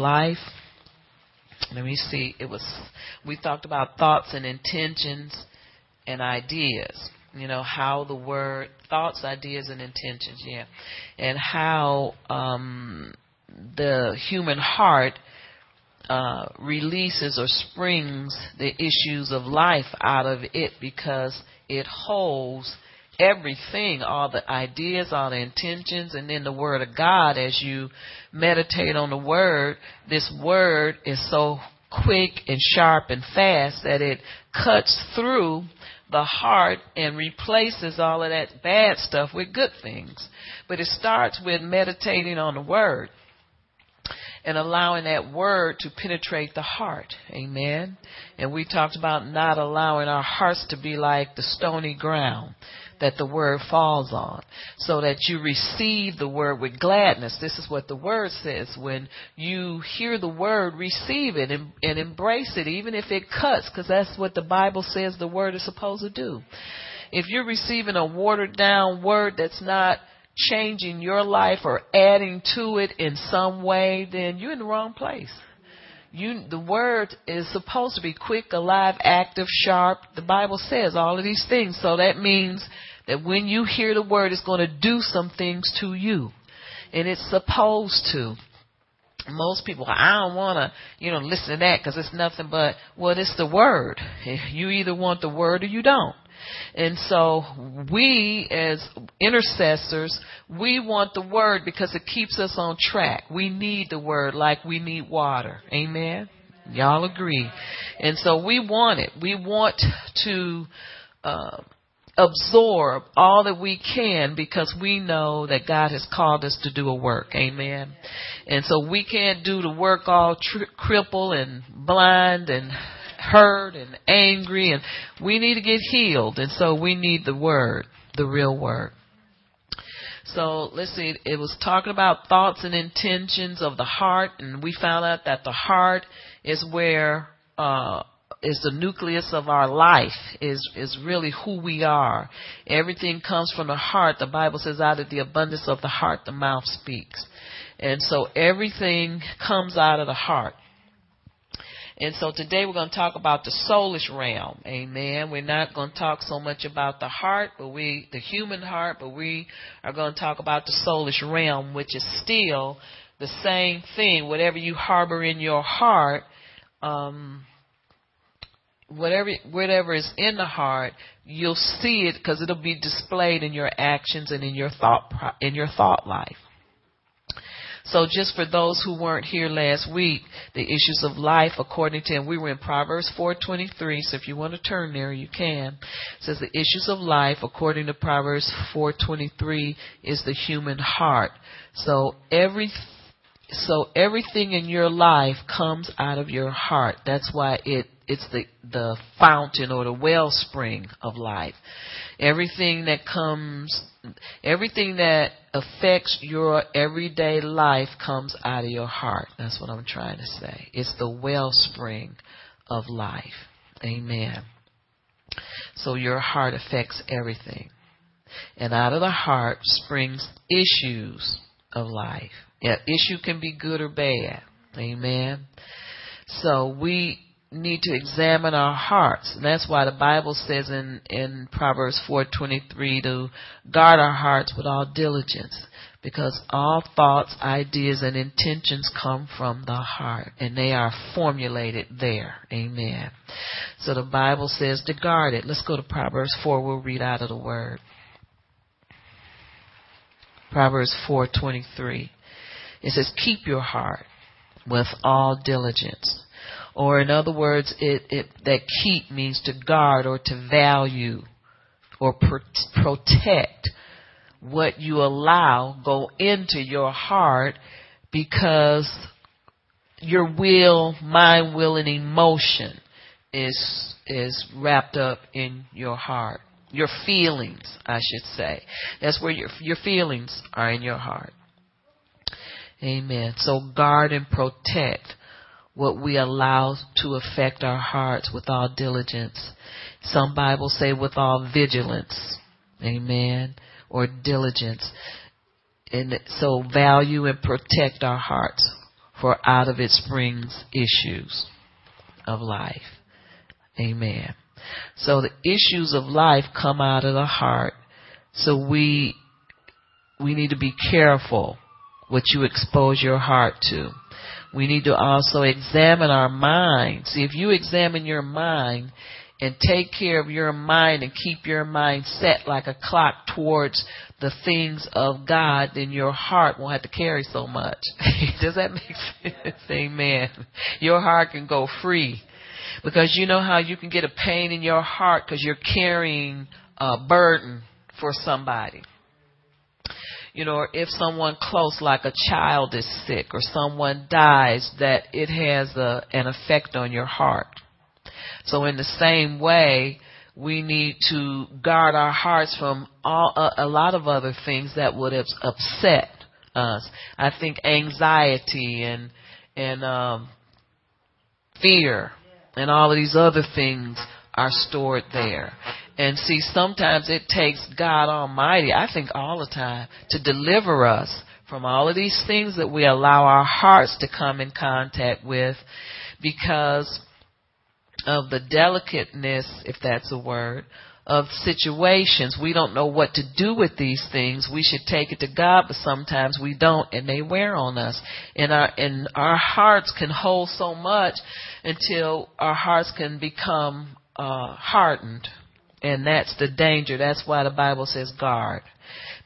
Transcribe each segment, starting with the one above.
life. Let me see. It was we talked about thoughts and intentions and ideas. You know how the word thoughts, ideas, and intentions. Yeah, and how um, the human heart uh, releases or springs the issues of life out of it because it holds everything, all the ideas, all the intentions, and then the Word of God as you meditate on the Word. This Word is so quick and sharp and fast that it cuts through the heart and replaces all of that bad stuff with good things. But it starts with meditating on the Word and allowing that word to penetrate the heart. Amen. And we talked about not allowing our hearts to be like the stony ground that the word falls on so that you receive the word with gladness. This is what the word says. When you hear the word, receive it and, and embrace it, even if it cuts, because that's what the Bible says the word is supposed to do. If you're receiving a watered down word that's not changing your life or adding to it in some way, then you're in the wrong place. You, the word is supposed to be quick, alive, active, sharp. The Bible says all of these things. So that means that when you hear the word, it's going to do some things to you. And it's supposed to. Most people, I don't want to, you know, listen to that because it's nothing but, well, it's the word. You either want the word or you don't. And so we as intercessors, we want the word because it keeps us on track. We need the word like we need water. Amen. Y'all agree. And so we want it. We want to, uh, absorb all that we can because we know that God has called us to do a work. Amen. And so we can't do the work all tri- crippled and blind and hurt and angry and we need to get healed. And so we need the word, the real word. So let's see, it was talking about thoughts and intentions of the heart and we found out that the heart is where, uh, is the nucleus of our life is is really who we are everything comes from the heart the bible says out of the abundance of the heart the mouth speaks and so everything comes out of the heart and so today we're going to talk about the soulish realm. Amen. We're not going to talk so much about the heart, but we, the human heart, but we are going to talk about the soulish realm, which is still the same thing. Whatever you harbor in your heart, um, whatever whatever is in the heart, you'll see it because it'll be displayed in your actions and in your thought in your thought life. So just for those who weren't here last week, the issues of life according to and we were in Proverbs 4:23, so if you want to turn there you can. It says the issues of life according to Proverbs 4:23 is the human heart. So every so everything in your life comes out of your heart. That's why it it's the the fountain or the wellspring of life. Everything that comes everything that affects your everyday life comes out of your heart. That's what I'm trying to say. It's the wellspring of life. Amen. So your heart affects everything. And out of the heart springs issues of life. Yeah, issue can be good or bad. Amen. So we need to examine our hearts. And that's why the Bible says in, in Proverbs 4.23 to guard our hearts with all diligence. Because all thoughts, ideas, and intentions come from the heart. And they are formulated there. Amen. So the Bible says to guard it. Let's go to Proverbs 4. We'll read out of the Word. Proverbs 4.23. It says, keep your heart with all diligence or in other words, it, it, that keep means to guard or to value or protect what you allow go into your heart because your will, mind, will, and emotion is is wrapped up in your heart. Your feelings, I should say. That's where your your feelings are in your heart. Amen. So guard and protect what we allow to affect our hearts with all diligence. Some Bibles say with all vigilance. Amen. Or diligence. And so value and protect our hearts for out of it springs issues of life. Amen. So the issues of life come out of the heart. So we we need to be careful what you expose your heart to. We need to also examine our mind. See, if you examine your mind and take care of your mind and keep your mind set like a clock towards the things of God, then your heart won't have to carry so much. Does that make sense? Amen. Your heart can go free. Because you know how you can get a pain in your heart because you're carrying a burden for somebody you know, if someone close like a child is sick or someone dies, that it has a, an effect on your heart. So in the same way, we need to guard our hearts from all, a, a lot of other things that would upset us. I think anxiety and and um, fear and all of these other things are stored there. And see, sometimes it takes God Almighty, I think all the time, to deliver us from all of these things that we allow our hearts to come in contact with because of the delicateness, if that's a word, of situations. We don't know what to do with these things. We should take it to God, but sometimes we don't and they wear on us. And our and our hearts can hold so much until our hearts can become uh, hardened and that's the danger. That's why the Bible says guard.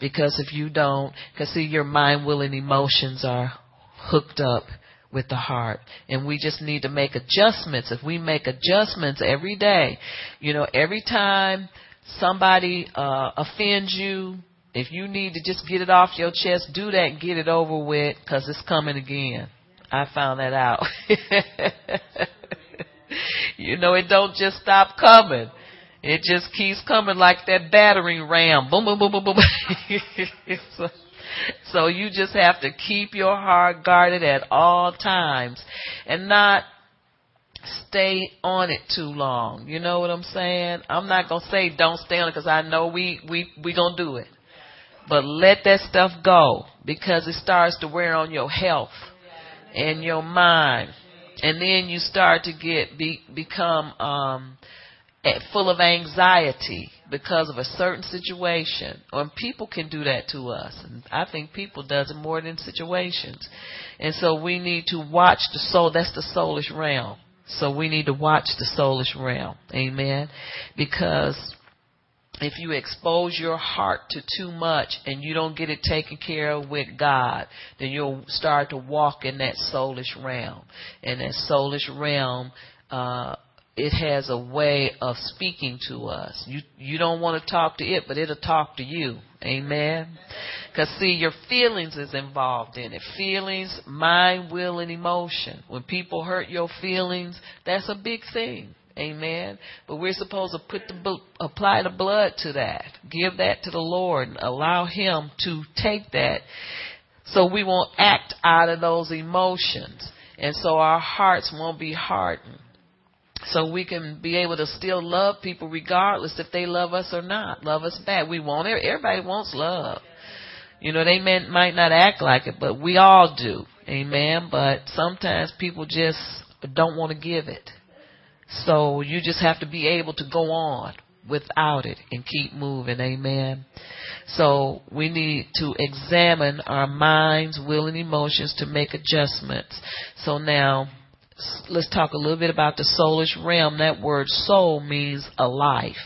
Because if you don't, because see, your mind, will, and emotions are hooked up with the heart. And we just need to make adjustments. If we make adjustments every day, you know, every time somebody uh, offends you, if you need to just get it off your chest, do that and get it over with because it's coming again. I found that out. you know, it don't just stop coming. It just keeps coming like that battering ram. Boom, boom, boom, boom, boom. so, so you just have to keep your heart guarded at all times and not stay on it too long. You know what I'm saying? I'm not going to say don't stay on it because I know we, we, we going to do it. But let that stuff go because it starts to wear on your health and your mind. And then you start to get, be, become, um, full of anxiety because of a certain situation. Or people can do that to us. And I think people does it more than situations. And so we need to watch the soul. That's the soulish realm. So we need to watch the soulish realm. Amen. Because if you expose your heart to too much and you don't get it taken care of with God, then you'll start to walk in that soulish realm. And that soulish realm, uh, it has a way of speaking to us. You you don't want to talk to it, but it'll talk to you. Amen. Because see, your feelings is involved in it. Feelings, mind, will, and emotion. When people hurt your feelings, that's a big thing. Amen. But we're supposed to put the apply the blood to that. Give that to the Lord and allow Him to take that, so we won't act out of those emotions, and so our hearts won't be hardened so we can be able to still love people regardless if they love us or not. Love us back. We want. Everybody wants love. You know, they may, might not act like it, but we all do. Amen. But sometimes people just don't want to give it. So you just have to be able to go on without it and keep moving. Amen. So we need to examine our minds, will, and emotions to make adjustments. So now, let's talk a little bit about the soulish realm. That word soul means a life.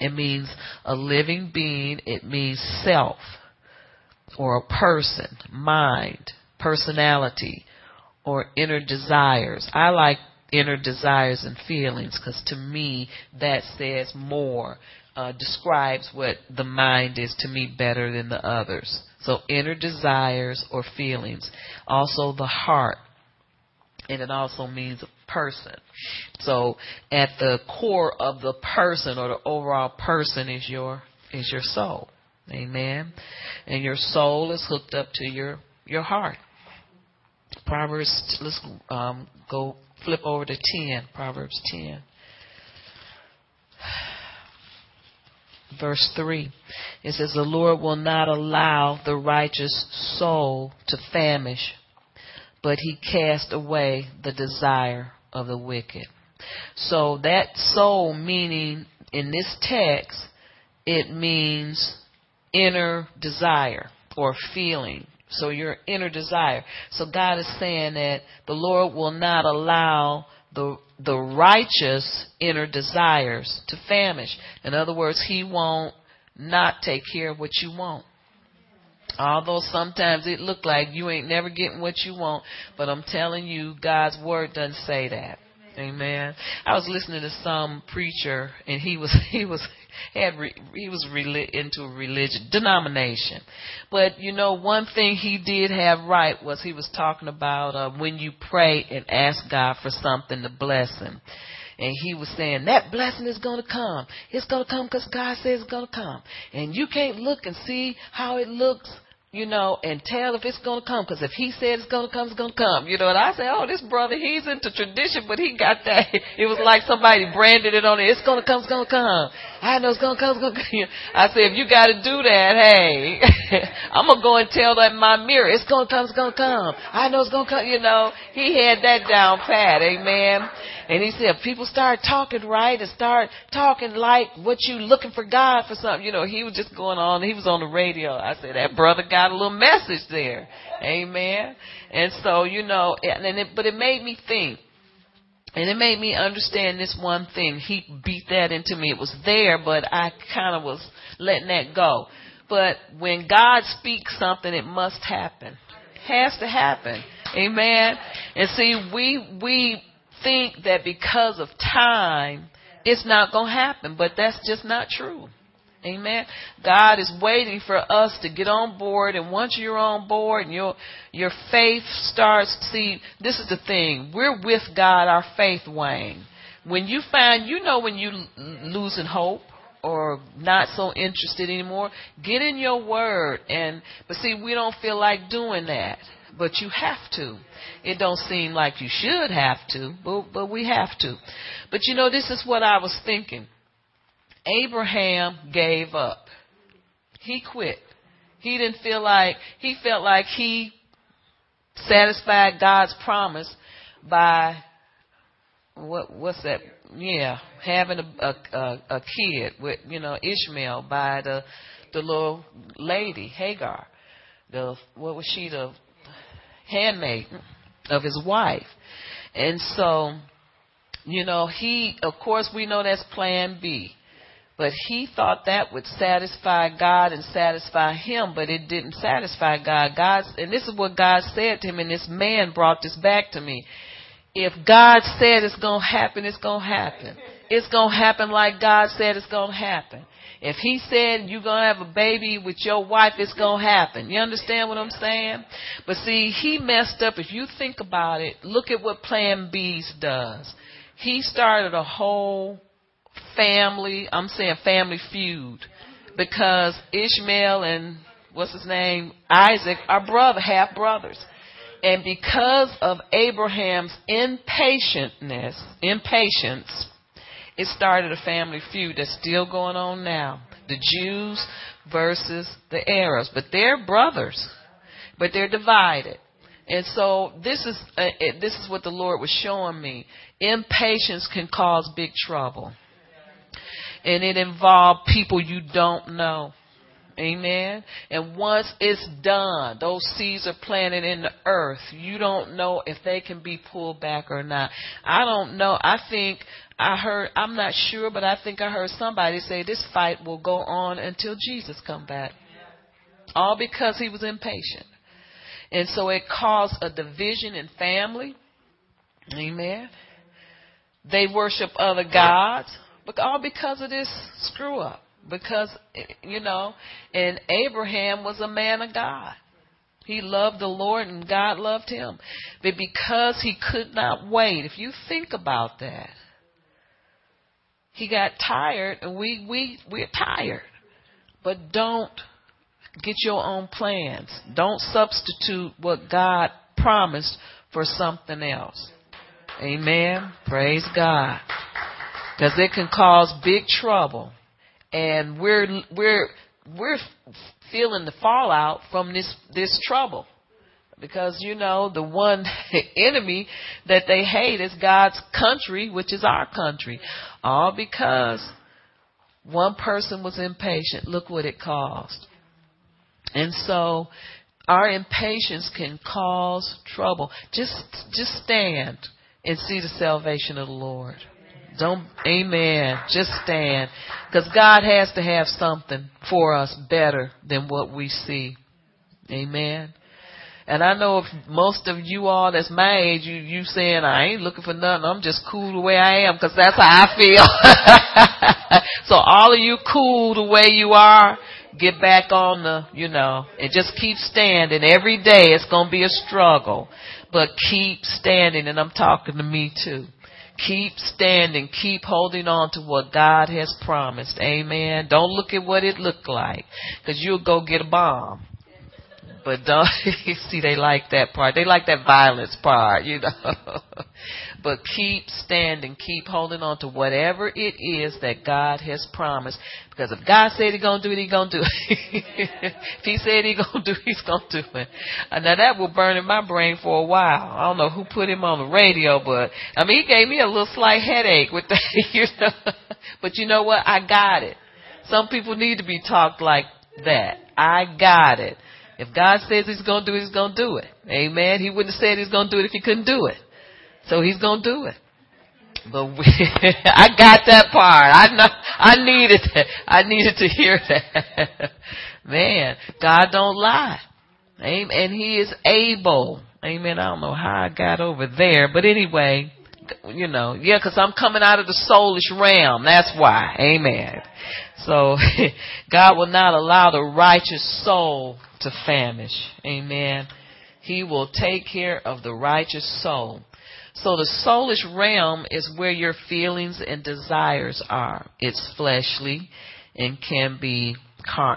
It means a living being. It means self or a person, mind, personality, or inner desires. I like inner desires and feelings because to me that says more, uh, describes what the mind is to me better than the others. So inner desires or feelings. Also the heart and it also means a person. So at the core of the person or the overall person is your is your soul. Amen. And your soul is hooked up to your your heart. Proverbs let's um, go flip over to 10. Proverbs 10. Verse 3. It says, The Lord will not allow the righteous soul to famish but he cast away the desire of the wicked. So that soul meaning in this text, it means inner desire or feeling. So your inner desire. So God is saying that the Lord will not allow the the righteous inner desires to famish. In other words, he won't not take care of what you want. Although sometimes it look like you ain't never getting what you want, but I'm telling you, God's word doesn't say that. Amen. I was listening to some preacher, and he was he was had re, he was reli- into a religion denomination, but you know one thing he did have right was he was talking about uh, when you pray and ask God for something to bless him. And he was saying that blessing is going to come. It's going to come because God says it's going to come. And you can't look and see how it looks you know, and tell if it's going to come. Because if he said it's going to come, it's going to come. You know, and I say, oh, this brother, he's into tradition, but he got that. It was like somebody branded it on it. It's going to come, it's going to come. I know it's going to come, it's going to come. I said, if you got to do that, hey, I'm going to go and tell that my mirror, it's going to come, it's going to come. I know it's going to come. You know, he had that down pat. Amen. And he said, people start talking right and start talking like what you looking for God for something. You know, he was just going on. He was on the radio. I said, that brother got a little message there. Amen. And so, you know, and it, but it made me think. And it made me understand this one thing. He beat that into me. It was there, but I kind of was letting that go. But when God speaks something, it must happen. Has to happen. Amen. And see, we, we think that because of time, it's not going to happen, but that's just not true. Amen. God is waiting for us to get on board, and once you're on board and your your faith starts, see, this is the thing. We're with God, our faith wane. When you find, you know, when you losing hope or not so interested anymore, get in your word. And but see, we don't feel like doing that but you have to. It don't seem like you should have to, but, but we have to. But you know, this is what I was thinking. Abraham gave up. He quit. He didn't feel like, he felt like he satisfied God's promise by, what, what's that? Yeah, having a, a, a, kid with, you know, Ishmael by the, the little lady, Hagar. The, what was she, the handmaid of his wife. And so, you know, he, of course, we know that's plan B. But he thought that would satisfy God and satisfy him, but it didn't satisfy God. God, and this is what God said to him, and this man brought this back to me. If God said it's to happen, it's to happen. It's to happen like God said it's to happen. If he said you're going to have a baby with your wife, it's going to happen. You understand what I'm saying? But see, he messed up. If you think about it, look at what Plan B does. He started a whole family, I'm saying family feud, because Ishmael and what's his name, Isaac, are brother, half brothers. And because of Abraham's impatientness, impatience, it started a family feud that's still going on now. The Jews versus the Arabs, but they're brothers, but they're divided. And so this is uh, this is what the Lord was showing me. Impatience can cause big trouble. And it involved people you don't know. Amen. And once it's done, those seeds are planted in the earth. You don't know if they can be pulled back or not. I don't know. I think I heard, I'm not sure, but I think I heard somebody say this fight will go on until Jesus come back. All because he was impatient. And so it caused a division in family. Amen. They worship other gods, but all because of this screw up. Because, you know, and Abraham was a man of God. He loved the Lord and God loved him. But because he could not wait, if you think about that, he got tired and we we we're tired. But don't get your own plans. Don't substitute what God promised for something else. Amen. Praise God. Cuz it can cause big trouble. And we're we're we're feeling the fallout from this this trouble. Because, you know, the one enemy that they hate is God's country, which is our country. All because one person was impatient. Look what it caused. And so our impatience can cause trouble. Just, just stand and see the salvation of the Lord. Don't, amen. Just stand. Because God has to have something for us better than what we see. Amen. And I know if most of you all that's my age, you, you saying, I ain't looking for nothing. I'm just cool the way I am because that's how I feel. so all of you cool the way you are, get back on the, you know, and just keep standing. Every day it's to be a struggle, but keep standing. And I'm talking to me too. Keep standing. Keep holding on to what God has promised. Amen. Don't look at what it looked like because you'll go get a bomb. But don't see they like that part. They like that violence part, you know. but keep standing, keep holding on to whatever it is that God has promised. Because if God said He's gonna do it, He's gonna do it. if He said He's gonna do it, He's gonna do it. Now that will burn in my brain for a while. I don't know who put him on the radio, but I mean he gave me a little slight headache with that, you know. but you know what? I got it. Some people need to be talked like that. I got it. If God says He's going to do it, He's going to do it. Amen. He wouldn't have said He's going to do it if He couldn't do it. So He's going to do it. But we, I got that part. I know, I needed that. I needed to hear that. Man, God don't lie. Amen. And He is able. Amen. I don't know how I got over there, but anyway, you know, yeah, because I'm coming out of the soulish realm. That's why. Amen. So God will not allow the righteous soul to famish. Amen. He will take care of the righteous soul. So the soulish realm is where your feelings and desires are. It's fleshly and can be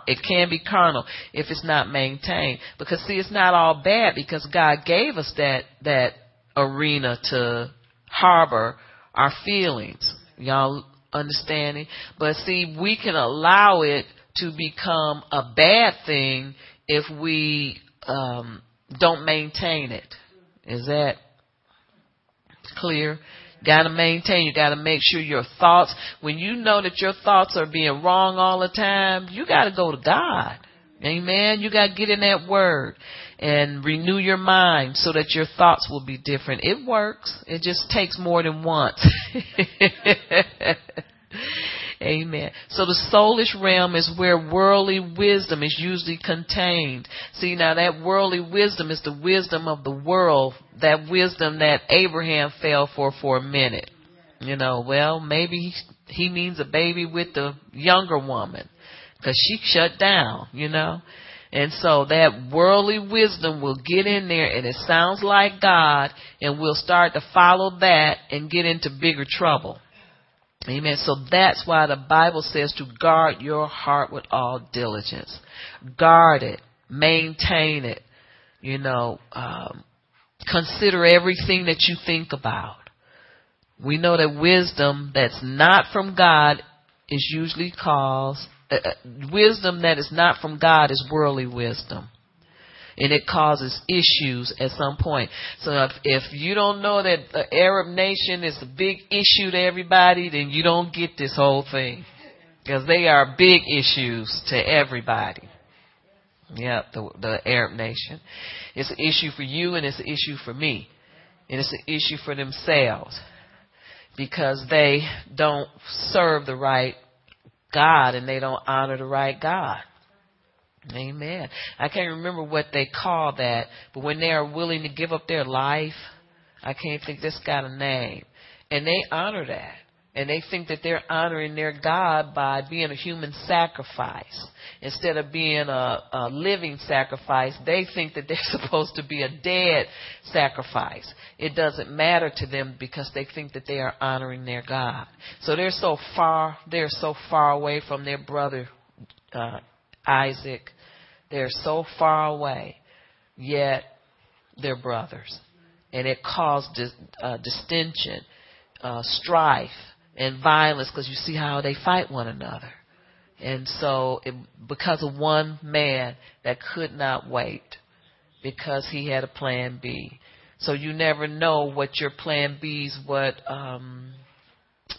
it can be carnal if it's not maintained. Because see, it's not all bad because God gave us that that arena to harbor our feelings. Y'all understanding? But see, we can allow it to become a bad thing if we um, don't maintain it. Is that clear? Got to maintain. You got to make sure your thoughts. When you know that your thoughts are being wrong all the time, you got to go to God. Amen. You got to get in that word and renew your mind so that your thoughts will be different. It works. It just takes more than once. Amen. So the soulish realm is where worldly wisdom is usually contained. See, now that worldly wisdom is the wisdom of the world, that wisdom that Abraham fell for for a minute. You know, well, maybe he means a baby with the younger woman because she shut down, you know. And so that worldly wisdom will get in there and it sounds like God and we'll start to follow that and get into bigger trouble. Amen. So that's why the Bible says to guard your heart with all diligence. Guard it. Maintain it. You know, um, consider everything that you think about. We know that wisdom that's not from God is usually called, uh, uh wisdom that is not from God is worldly wisdom and it causes issues at some point. So if, if you don't know that the Arab nation is a big issue to everybody, then you don't get this whole thing. Because they are big issues to everybody. Yeah, the, the Arab nation. It's an issue for you and it's an issue for me. And it's an issue for themselves. Because they don't serve the right God and they don't honor the right God. Amen. I can't remember what they call that, but when they are willing to give up their life, I can't think this got a name. And they honor that. And they think that they're honoring their God by being a human sacrifice. Instead of being a, a living sacrifice, they think that they're supposed to be a dead sacrifice. It doesn't matter to them because they think that they are honoring their God. So they're so far, they're so far away from their brother, uh, Isaac. They're so far away, yet they're brothers. And it caused dis, uh, distinction, uh, strife, and violence because you see how they fight one another. And so, it, because of one man that could not wait, because he had a plan B. So you never know what your plan B's, what, um,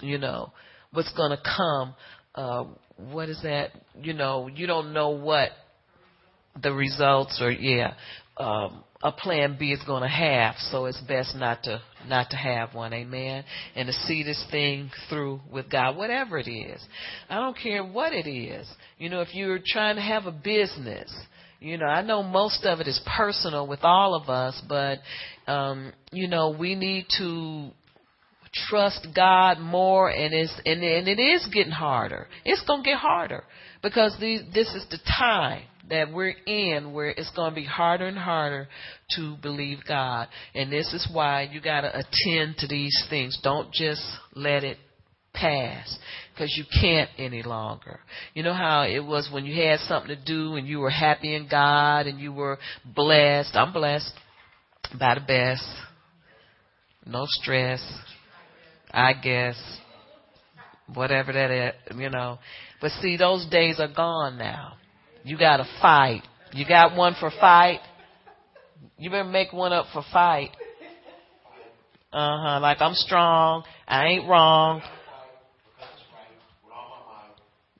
you know, what's going to come. Uh, what is that? You know, you don't know what the results or yeah, um, a plan B is going to have. So it's best not to not to have one. Amen. And to see this thing through with God, whatever it is. I don't care what it is. You know, if you're trying to have a business, you know, I know most of it is personal with all of us, but um, you know, we need to trust God more and it's and, and it is getting harder. It's going to get harder because these, this is the time that we're in where it's going to be harder and harder to believe God. And this is why you got to attend to these things. Don't just let it pass because you can't any longer. You know how it was when you had something to do and you were happy in God and you were blessed. I'm blessed by the best. No stress. I guess. Whatever that is, you know. But see, those days are gone now. You gotta fight. You got one for fight. You better make one up for fight. Uh huh. Like I'm strong. I ain't wrong.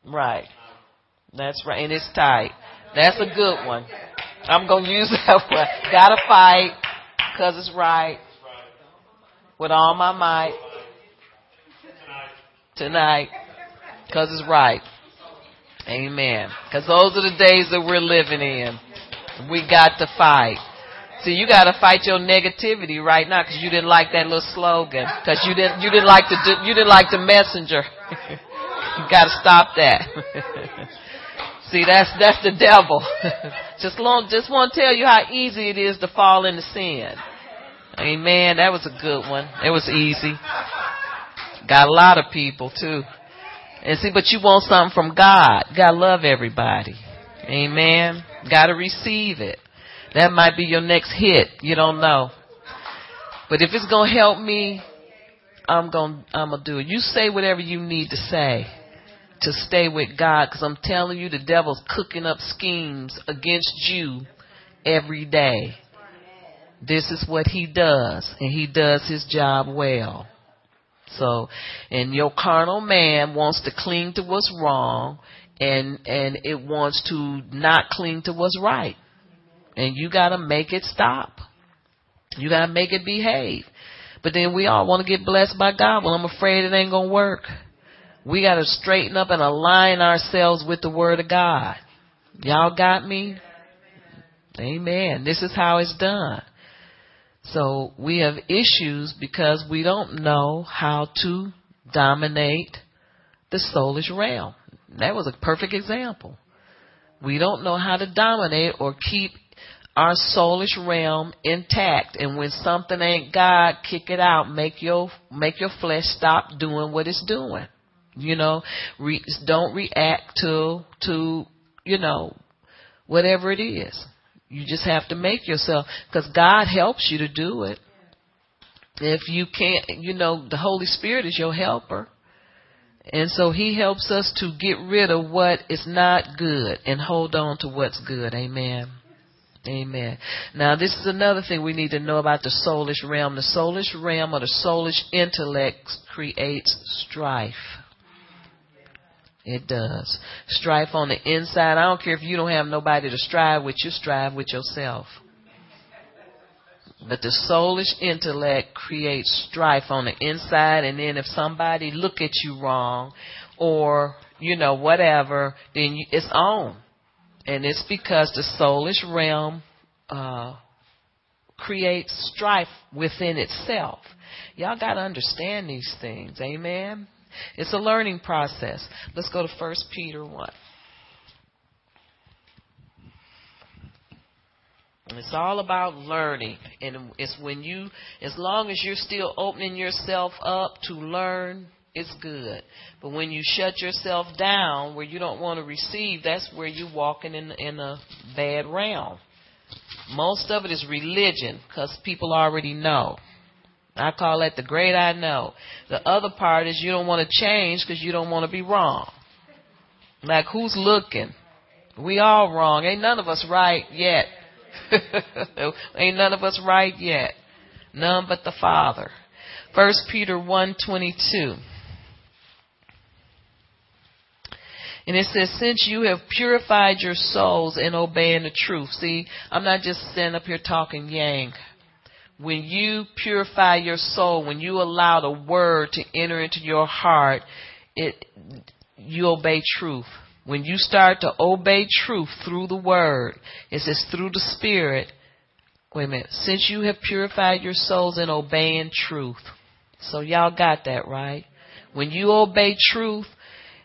Right. That's right. And it's tight. That's a good one. I'm going to use that one. Gotta fight because it's right. With all my might. Tonight. Because it's right. Amen. Because those are the days that we're living in. We got to fight. See, you got to fight your negativity right now because you didn't like that little slogan. Because you didn't, you didn't like the, you didn't like the messenger. you got to stop that. See, that's that's the devil. just long, just want to tell you how easy it is to fall into sin. Amen. That was a good one. It was easy. Got a lot of people too. And see, but you want something from God. Gotta love everybody. Amen. Gotta receive it. That might be your next hit. You don't know. But if it's gonna help me, I'm gonna, I'm gonna do it. You say whatever you need to say to stay with God because I'm telling you the devil's cooking up schemes against you every day. This is what he does and he does his job well. So, and your carnal man wants to cling to what's wrong and, and it wants to not cling to what's right. And you gotta make it stop. You gotta make it behave. But then we all want to get blessed by God. Well, I'm afraid it ain't gonna work. We gotta straighten up and align ourselves with the Word of God. Y'all got me? Amen. This is how it's done. So we have issues because we don't know how to dominate the soulish realm. That was a perfect example. We don't know how to dominate or keep our soulish realm intact. And when something ain't God, kick it out. Make your make your flesh stop doing what it's doing. You know, re, don't react to to you know whatever it is. You just have to make yourself, because God helps you to do it. If you can't, you know, the Holy Spirit is your helper. And so He helps us to get rid of what is not good and hold on to what's good. Amen. Amen. Now this is another thing we need to know about the soulish realm. The soulish realm or the soulish intellect creates strife. It does. Strife on the inside. I don't care if you don't have nobody to strive with, you strive with yourself. But the soulish intellect creates strife on the inside, and then if somebody look at you wrong, or you know whatever, then you, it's on, and it's because the soulish realm uh, creates strife within itself. Y'all got to understand these things, amen. It's a learning process. Let's go to 1 Peter 1. It's all about learning. And it's when you, as long as you're still opening yourself up to learn, it's good. But when you shut yourself down where you don't want to receive, that's where you're walking in, in a bad realm. Most of it is religion because people already know. I call that the great I know. The other part is you don't want to change because you don't want to be wrong. Like who's looking? We all wrong. Ain't none of us right yet. Ain't none of us right yet. None but the Father. First Peter 1:22. And it says, since you have purified your souls in obeying the truth. See, I'm not just standing up here talking yang. When you purify your soul, when you allow the word to enter into your heart, it, you obey truth. When you start to obey truth through the word, it says through the spirit, wait a minute, since you have purified your souls in obeying truth. So y'all got that right? When you obey truth,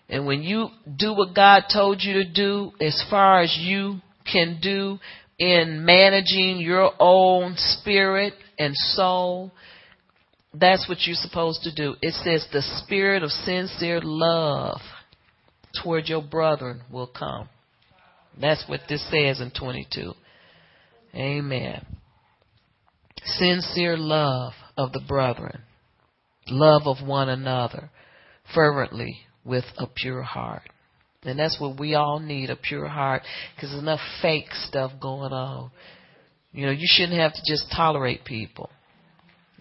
and when you do what God told you to do, as far as you can do in managing your own spirit and soul, that's what you're supposed to do. It says the spirit of sincere love toward your brethren will come. That's what this says in 22. Amen. Sincere love of the brethren, love of one another, fervently with a pure heart. And that's what we all need, a pure heart, because there's enough fake stuff going on. You know, you shouldn't have to just tolerate people.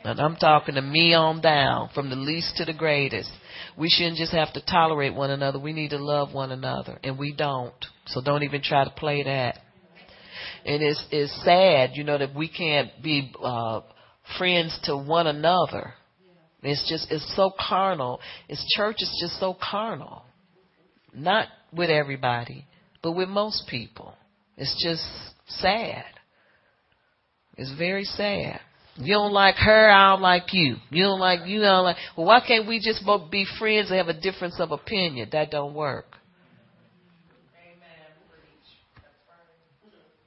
And I'm talking to me on down, from the least to the greatest. We shouldn't just have to tolerate one another. We need to love one another, and we don't. So don't even try to play that. And it's it's sad, you know, that we can't be uh, friends to one another it's just, it's so carnal. It's church is just so carnal. Not with everybody, but with most people. It's just sad. It's very sad. You don't like her, I don't like you. You don't like, you don't like, well, why can't we just both be friends and have a difference of opinion? That don't work.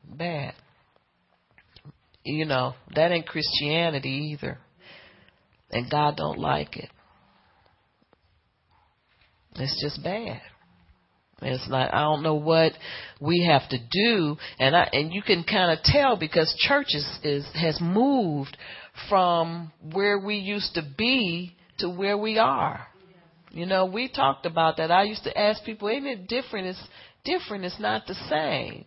Bad. You know, that ain't Christianity either and God don't like it. It's just bad. It's like I don't know what we have to do, and I and you can kind of tell because church is, is has moved from where we used to be to where we are. You know, we talked about that. I used to ask people, "Ain't it different?" It's different. It's not the same.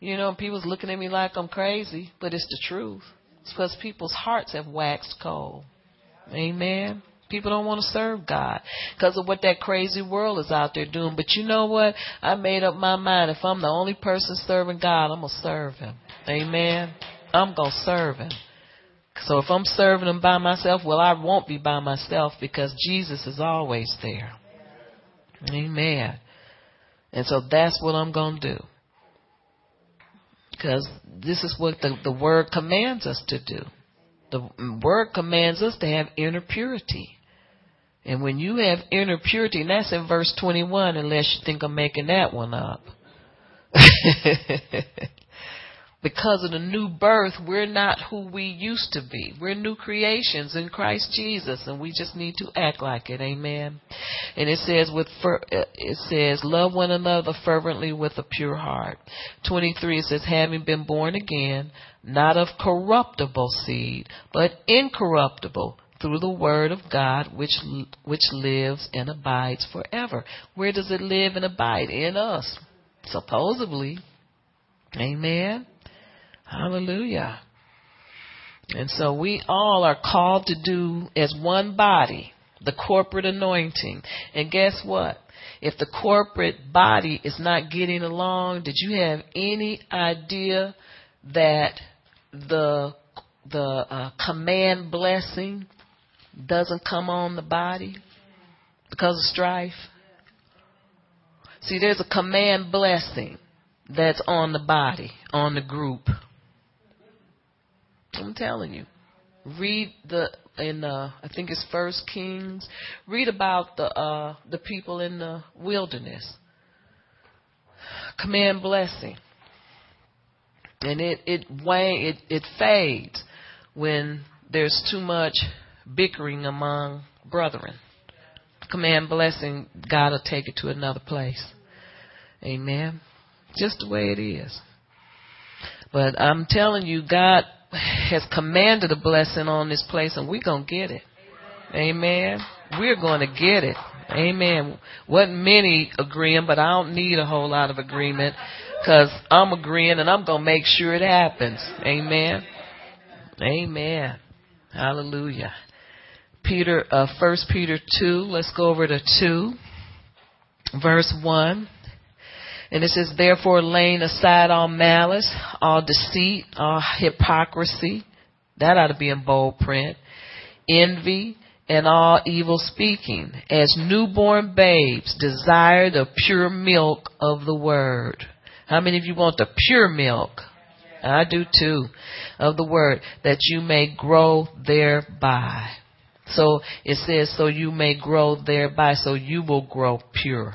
You know, people's looking at me like I'm crazy, but it's the truth. It's because people's hearts have waxed cold. Amen. People don't want to serve God because of what that crazy world is out there doing. But you know what? I made up my mind. If I'm the only person serving God, I'm going to serve Him. Amen. I'm going to serve Him. So if I'm serving Him by myself, well, I won't be by myself because Jesus is always there. Amen. And so that's what I'm going to do. Because this is what the, the Word commands us to do. The word commands us to have inner purity. And when you have inner purity, and that's in verse 21, unless you think I'm making that one up. because of the new birth, we're not who we used to be. We're new creations in Christ Jesus, and we just need to act like it. Amen. And it says with uh, it says love one another fervently with a pure heart. 23 it says having been born again, not of corruptible seed, but incorruptible through the word of God which which lives and abides forever. Where does it live and abide? In us. Supposedly. Amen. Hallelujah. And so we all are called to do as one body the corporate anointing. And guess what? If the corporate body is not getting along, did you have any idea that the the uh, command blessing doesn't come on the body because of strife? See, there's a command blessing that's on the body, on the group. I'm telling you. Read the in uh I think it's First Kings. Read about the uh the people in the wilderness. Command blessing. And it it wane it, it fades when there's too much bickering among brethren. Command blessing, God will take it to another place. Amen. Just the way it is. But I'm telling you, God has commanded a blessing on this place, and we're going to get it. Amen. We're going to get it. Amen. Wasn't many agreeing, but I don't need a whole lot of agreement Cause I'm agreeing and I'm gonna make sure it happens. Amen. Amen. Hallelujah. Peter, uh, First Peter two. Let's go over to two, verse one. And it says, therefore laying aside all malice, all deceit, all hypocrisy. That ought to be in bold print. Envy and all evil speaking. As newborn babes desire the pure milk of the word. How many of you want the pure milk? I do too. Of the word that you may grow thereby. So it says, so you may grow thereby, so you will grow pure.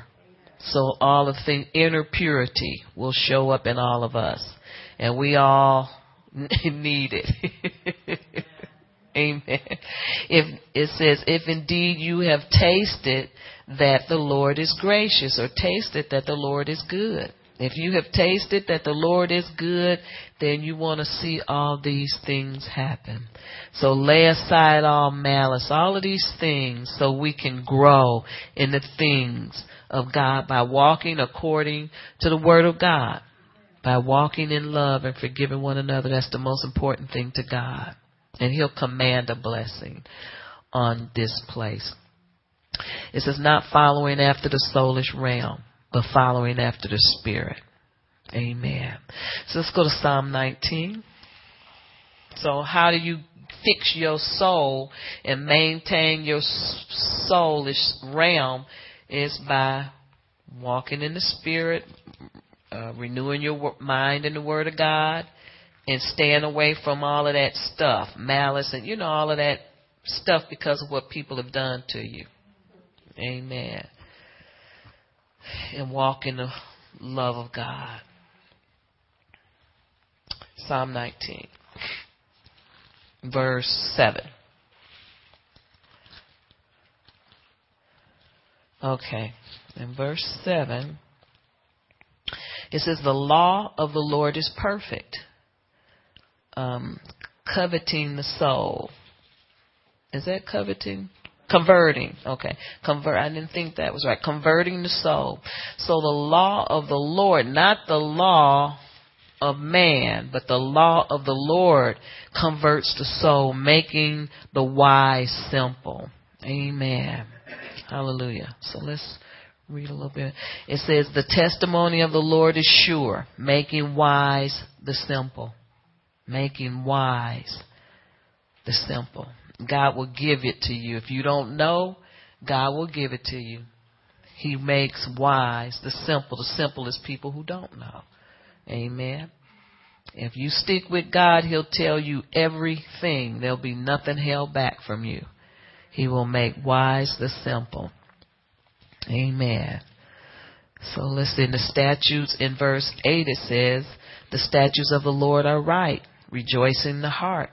So all of the inner purity will show up in all of us. And we all need it. Amen. If it says, if indeed you have tasted that the Lord is gracious or tasted that the Lord is good. If you have tasted that the Lord is good, then you want to see all these things happen. So lay aside all malice, all of these things so we can grow in the things of God by walking according to the Word of God. By walking in love and forgiving one another. That's the most important thing to God. And He'll command a blessing on this place. It says not following after the soulish realm but following after the Spirit. Amen. So let's go to Psalm 19. So how do you fix your soul and maintain your soulish realm is by walking in the Spirit, uh, renewing your mind in the Word of God, and staying away from all of that stuff, malice, and you know all of that stuff because of what people have done to you. Amen and walk in the love of God. Psalm 19, verse 7. Okay, in verse 7, it says, The law of the Lord is perfect, um, coveting the soul. Is that coveting? Converting. Okay. Convert. I didn't think that was right. Converting the soul. So the law of the Lord, not the law of man, but the law of the Lord converts the soul, making the wise simple. Amen. Hallelujah. So let's read a little bit. It says, The testimony of the Lord is sure, making wise the simple. Making wise the simple. God will give it to you. If you don't know, God will give it to you. He makes wise the simple. The simple is people who don't know. Amen. If you stick with God, He'll tell you everything. There'll be nothing held back from you. He will make wise the simple. Amen. So listen, the statutes in verse 8 it says, The statutes of the Lord are right, rejoice in the heart.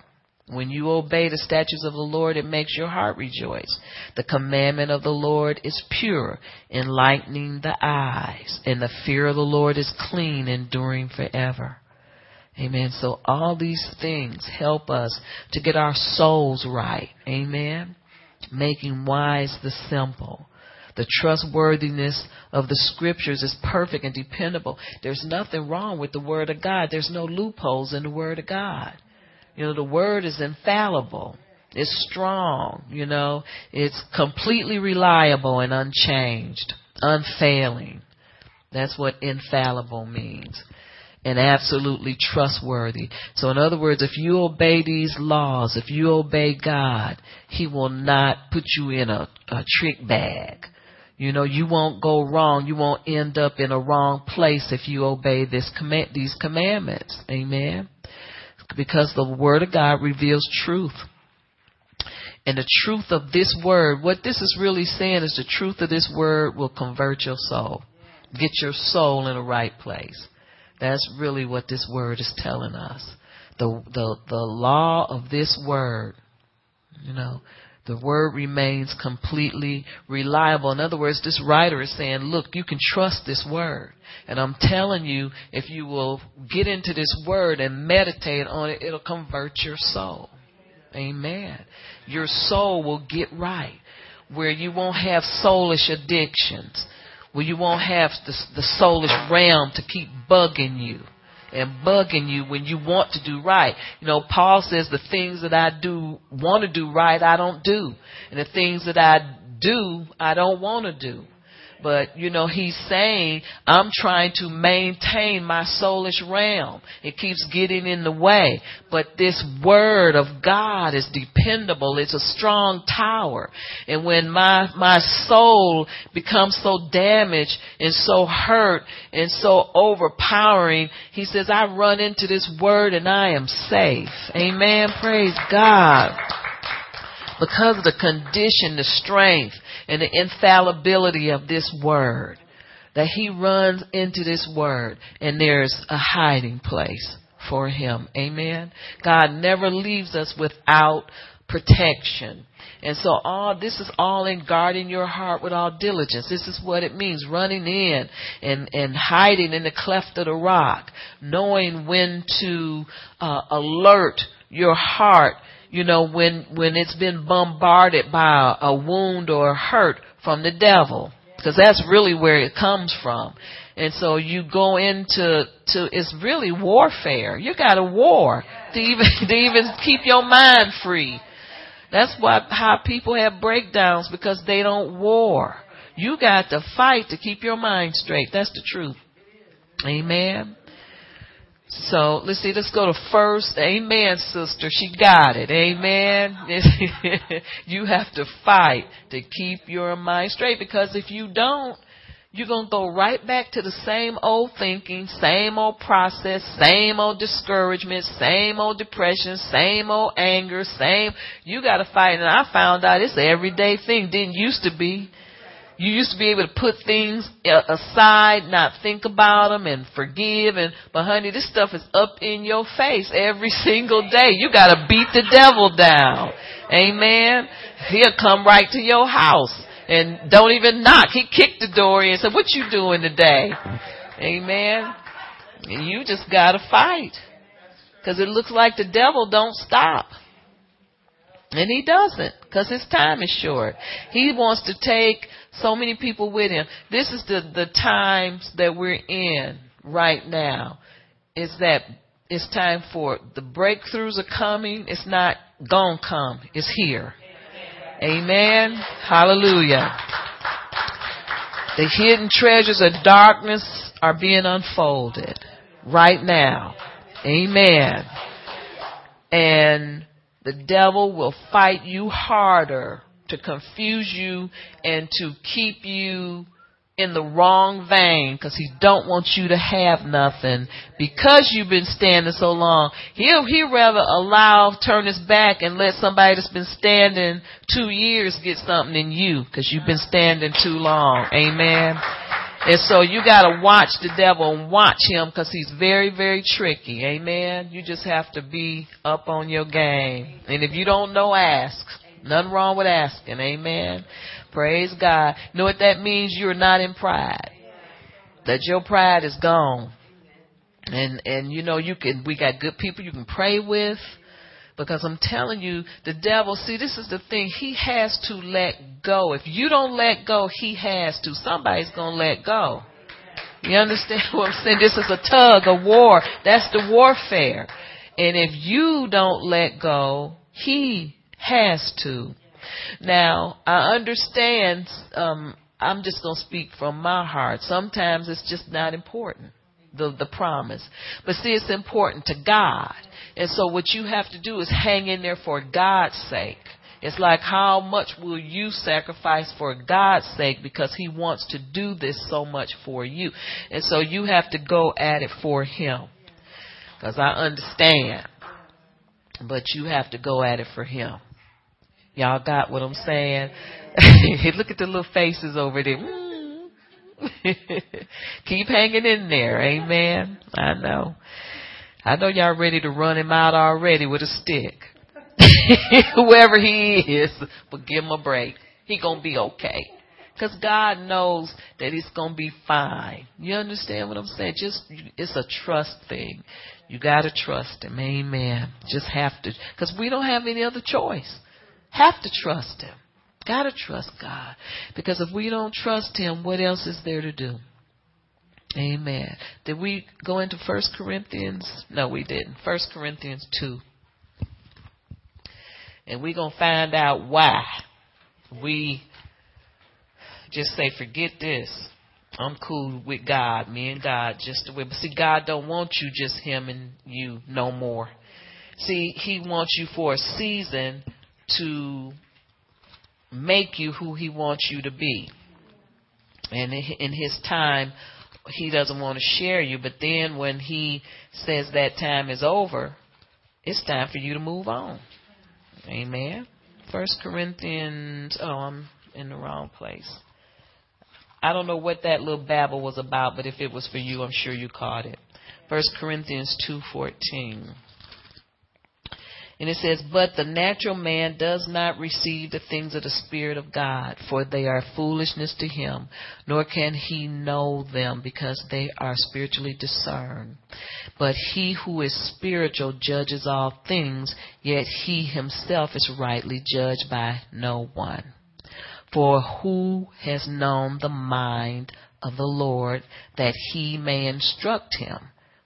When you obey the statutes of the Lord, it makes your heart rejoice. The commandment of the Lord is pure, enlightening the eyes, and the fear of the Lord is clean, enduring forever. Amen. So all these things help us to get our souls right. Amen. Making wise the simple. The trustworthiness of the scriptures is perfect and dependable. There's nothing wrong with the word of God. There's no loopholes in the word of God. You know, the word is infallible. It's strong, you know. It's completely reliable and unchanged, unfailing. That's what infallible means. And absolutely trustworthy. So in other words, if you obey these laws, if you obey God, He will not put you in a, a trick bag. You know, you won't go wrong. You won't end up in a wrong place if you obey this command, these commandments. Amen because the Word of God reveals truth. And the truth of this word, what this is really saying is the truth of this word will convert your soul. Get your soul in the right place. That's really what this word is telling us. The, the, the law of this word, you know, the word remains completely reliable. In other words, this writer is saying, look, you can trust this word. And I'm telling you, if you will get into this word and meditate on it, it'll convert your soul. Amen. Your soul will get right where you won't have soulish addictions, where you won't have the, the soulish realm to keep bugging you and bugging you when you want to do right. You know, Paul says the things that I do want to do right, I don't do. And the things that I do, I don't want to do. But, you know, he's saying, I'm trying to maintain my soulish realm. It keeps getting in the way. But this word of God is dependable. It's a strong tower. And when my, my soul becomes so damaged and so hurt and so overpowering, he says, I run into this word and I am safe. Amen. Praise God because of the condition, the strength, and the infallibility of this word. That he runs into this word and there's a hiding place for him. Amen. God never leaves us without protection. And so all this is all in guarding your heart with all diligence. This is what it means, running in and, and hiding in the cleft of the rock, knowing when to uh, alert your heart you know, when, when it's been bombarded by a, a wound or a hurt from the devil. Because that's really where it comes from. And so you go into, to, it's really warfare. You got a war to even, to even keep your mind free. That's why, how people have breakdowns because they don't war. You got to fight to keep your mind straight. That's the truth. Amen. So let's see, let's go to first. Amen, sister. She got it. Amen. you have to fight to keep your mind straight because if you don't, you're going to go right back to the same old thinking, same old process, same old discouragement, same old depression, same old anger, same. You got to fight. And I found out it's an everyday thing. Didn't used to be. You used to be able to put things uh, aside, not think about them and forgive and, but honey, this stuff is up in your face every single day. You gotta beat the devil down. Amen. He'll come right to your house and don't even knock. He kicked the door in and said, what you doing today? Amen. And you just gotta fight. Cause it looks like the devil don't stop. And he doesn't, because his time is short. He wants to take so many people with him. This is the, the times that we're in right now. Is that it's time for the breakthroughs are coming. It's not gonna come. It's here. Amen. Hallelujah. The hidden treasures of darkness are being unfolded right now. Amen. And the devil will fight you harder to confuse you and to keep you in the wrong vein because he don't want you to have nothing because you've been standing so long. He'll, he'll rather allow, turn his back and let somebody that's been standing two years get something in you because you've been standing too long. Amen. And so you gotta watch the devil and watch him because he's very, very tricky. Amen. You just have to be up on your game. And if you don't know, ask. Nothing wrong with asking. Amen. Praise God. Know what that means? You're not in pride. That your pride is gone. And, and you know, you can, we got good people you can pray with. Because I'm telling you, the devil, see, this is the thing. He has to let go. If you don't let go, he has to. Somebody's going to let go. You understand what I'm saying? This is a tug, a war. That's the warfare. And if you don't let go, he has to. Now, I understand, um, I'm just going to speak from my heart. Sometimes it's just not important, the, the promise. But see, it's important to God. And so what you have to do is hang in there for God's sake. It's like how much will you sacrifice for God's sake because he wants to do this so much for you. And so you have to go at it for him. Because I understand. But you have to go at it for him. Y'all got what I'm saying? Look at the little faces over there. Keep hanging in there. Amen. I know. I know y'all ready to run him out already with a stick. Whoever he is, but give him a break. He gonna be okay. Cause God knows that he's gonna be fine. You understand what I'm saying? Just, it's a trust thing. You gotta trust him. Amen. Just have to. Cause we don't have any other choice have to trust him. Gotta trust God. Because if we don't trust Him, what else is there to do? Amen. Did we go into First Corinthians? No, we didn't. First Corinthians 2. And we're going to find out why we just say, forget this. I'm cool with God, me and God, just the way. But see, God don't want you just Him and you no more. See, He wants you for a season to make you who He wants you to be. And in His time, He doesn't want to share you. But then when He says that time is over, it's time for you to move on. Amen. First Corinthians. Oh, I'm in the wrong place. I don't know what that little babble was about, but if it was for you, I'm sure you caught it. First Corinthians 2:14. And it says, But the natural man does not receive the things of the Spirit of God, for they are foolishness to him, nor can he know them, because they are spiritually discerned. But he who is spiritual judges all things, yet he himself is rightly judged by no one. For who has known the mind of the Lord that he may instruct him?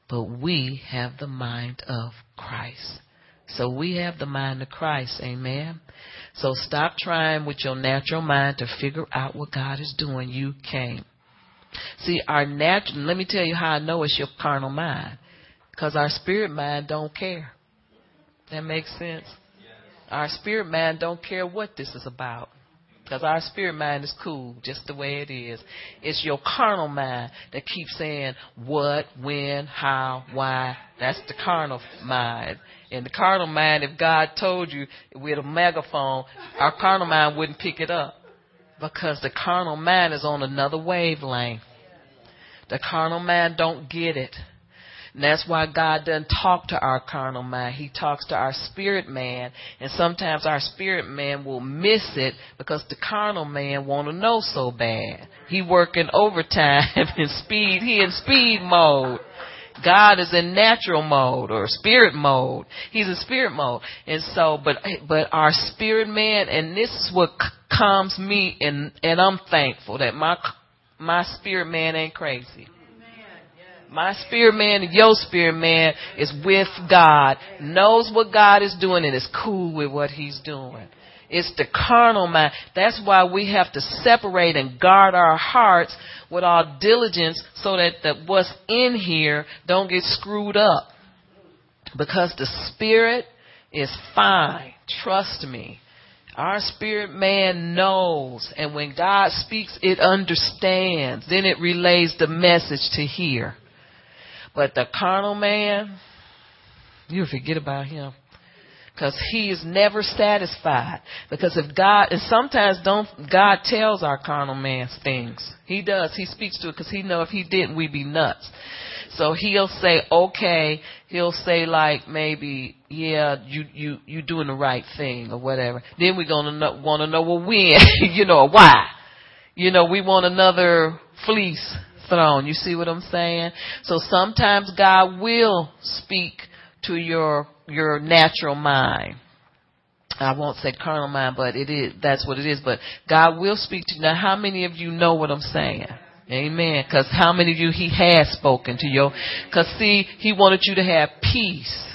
But we have the mind of Christ. So we have the mind of Christ. Amen. So stop trying with your natural mind to figure out what God is doing. You can't. See, our natural, let me tell you how I know it's your carnal mind. Because our spirit mind don't care. That makes sense? Our spirit mind don't care what this is about. Because our spirit mind is cool, just the way it is. It's your carnal mind that keeps saying what, when, how, why. That's the carnal mind. And the carnal mind, if God told you with a megaphone, our carnal mind wouldn't pick it up. Because the carnal mind is on another wavelength. The carnal mind don't get it. And that's why God doesn't talk to our carnal mind. He talks to our spirit man. And sometimes our spirit man will miss it because the carnal man want to know so bad. He working overtime in speed. He in speed mode. God is in natural mode or spirit mode. He's in spirit mode. And so, but, but our spirit man, and this is what calms me and, and I'm thankful that my, my spirit man ain't crazy. My spirit man and your spirit man is with God, knows what God is doing and is cool with what he's doing. It's the carnal mind. That's why we have to separate and guard our hearts with all diligence so that the, what's in here don't get screwed up. Because the spirit is fine. Trust me. Our spirit man knows, and when God speaks, it understands. Then it relays the message to hear. But the carnal man, you forget about him. Because he is never satisfied. Because if God, and sometimes don't, God tells our carnal man things. He does. He speaks to it because he know if he didn't, we'd be nuts. So he'll say, okay, he'll say like maybe, yeah, you, you, you doing the right thing or whatever. Then we're gonna know, wanna know, well when, you know, why? You know, we want another fleece throne. You see what I'm saying? So sometimes God will speak to your your natural mind. I won't say carnal mind, but it is that's what it is. But God will speak to you. Now, how many of you know what I'm saying? Amen. Because how many of you He has spoken to you? Because see, He wanted you to have peace.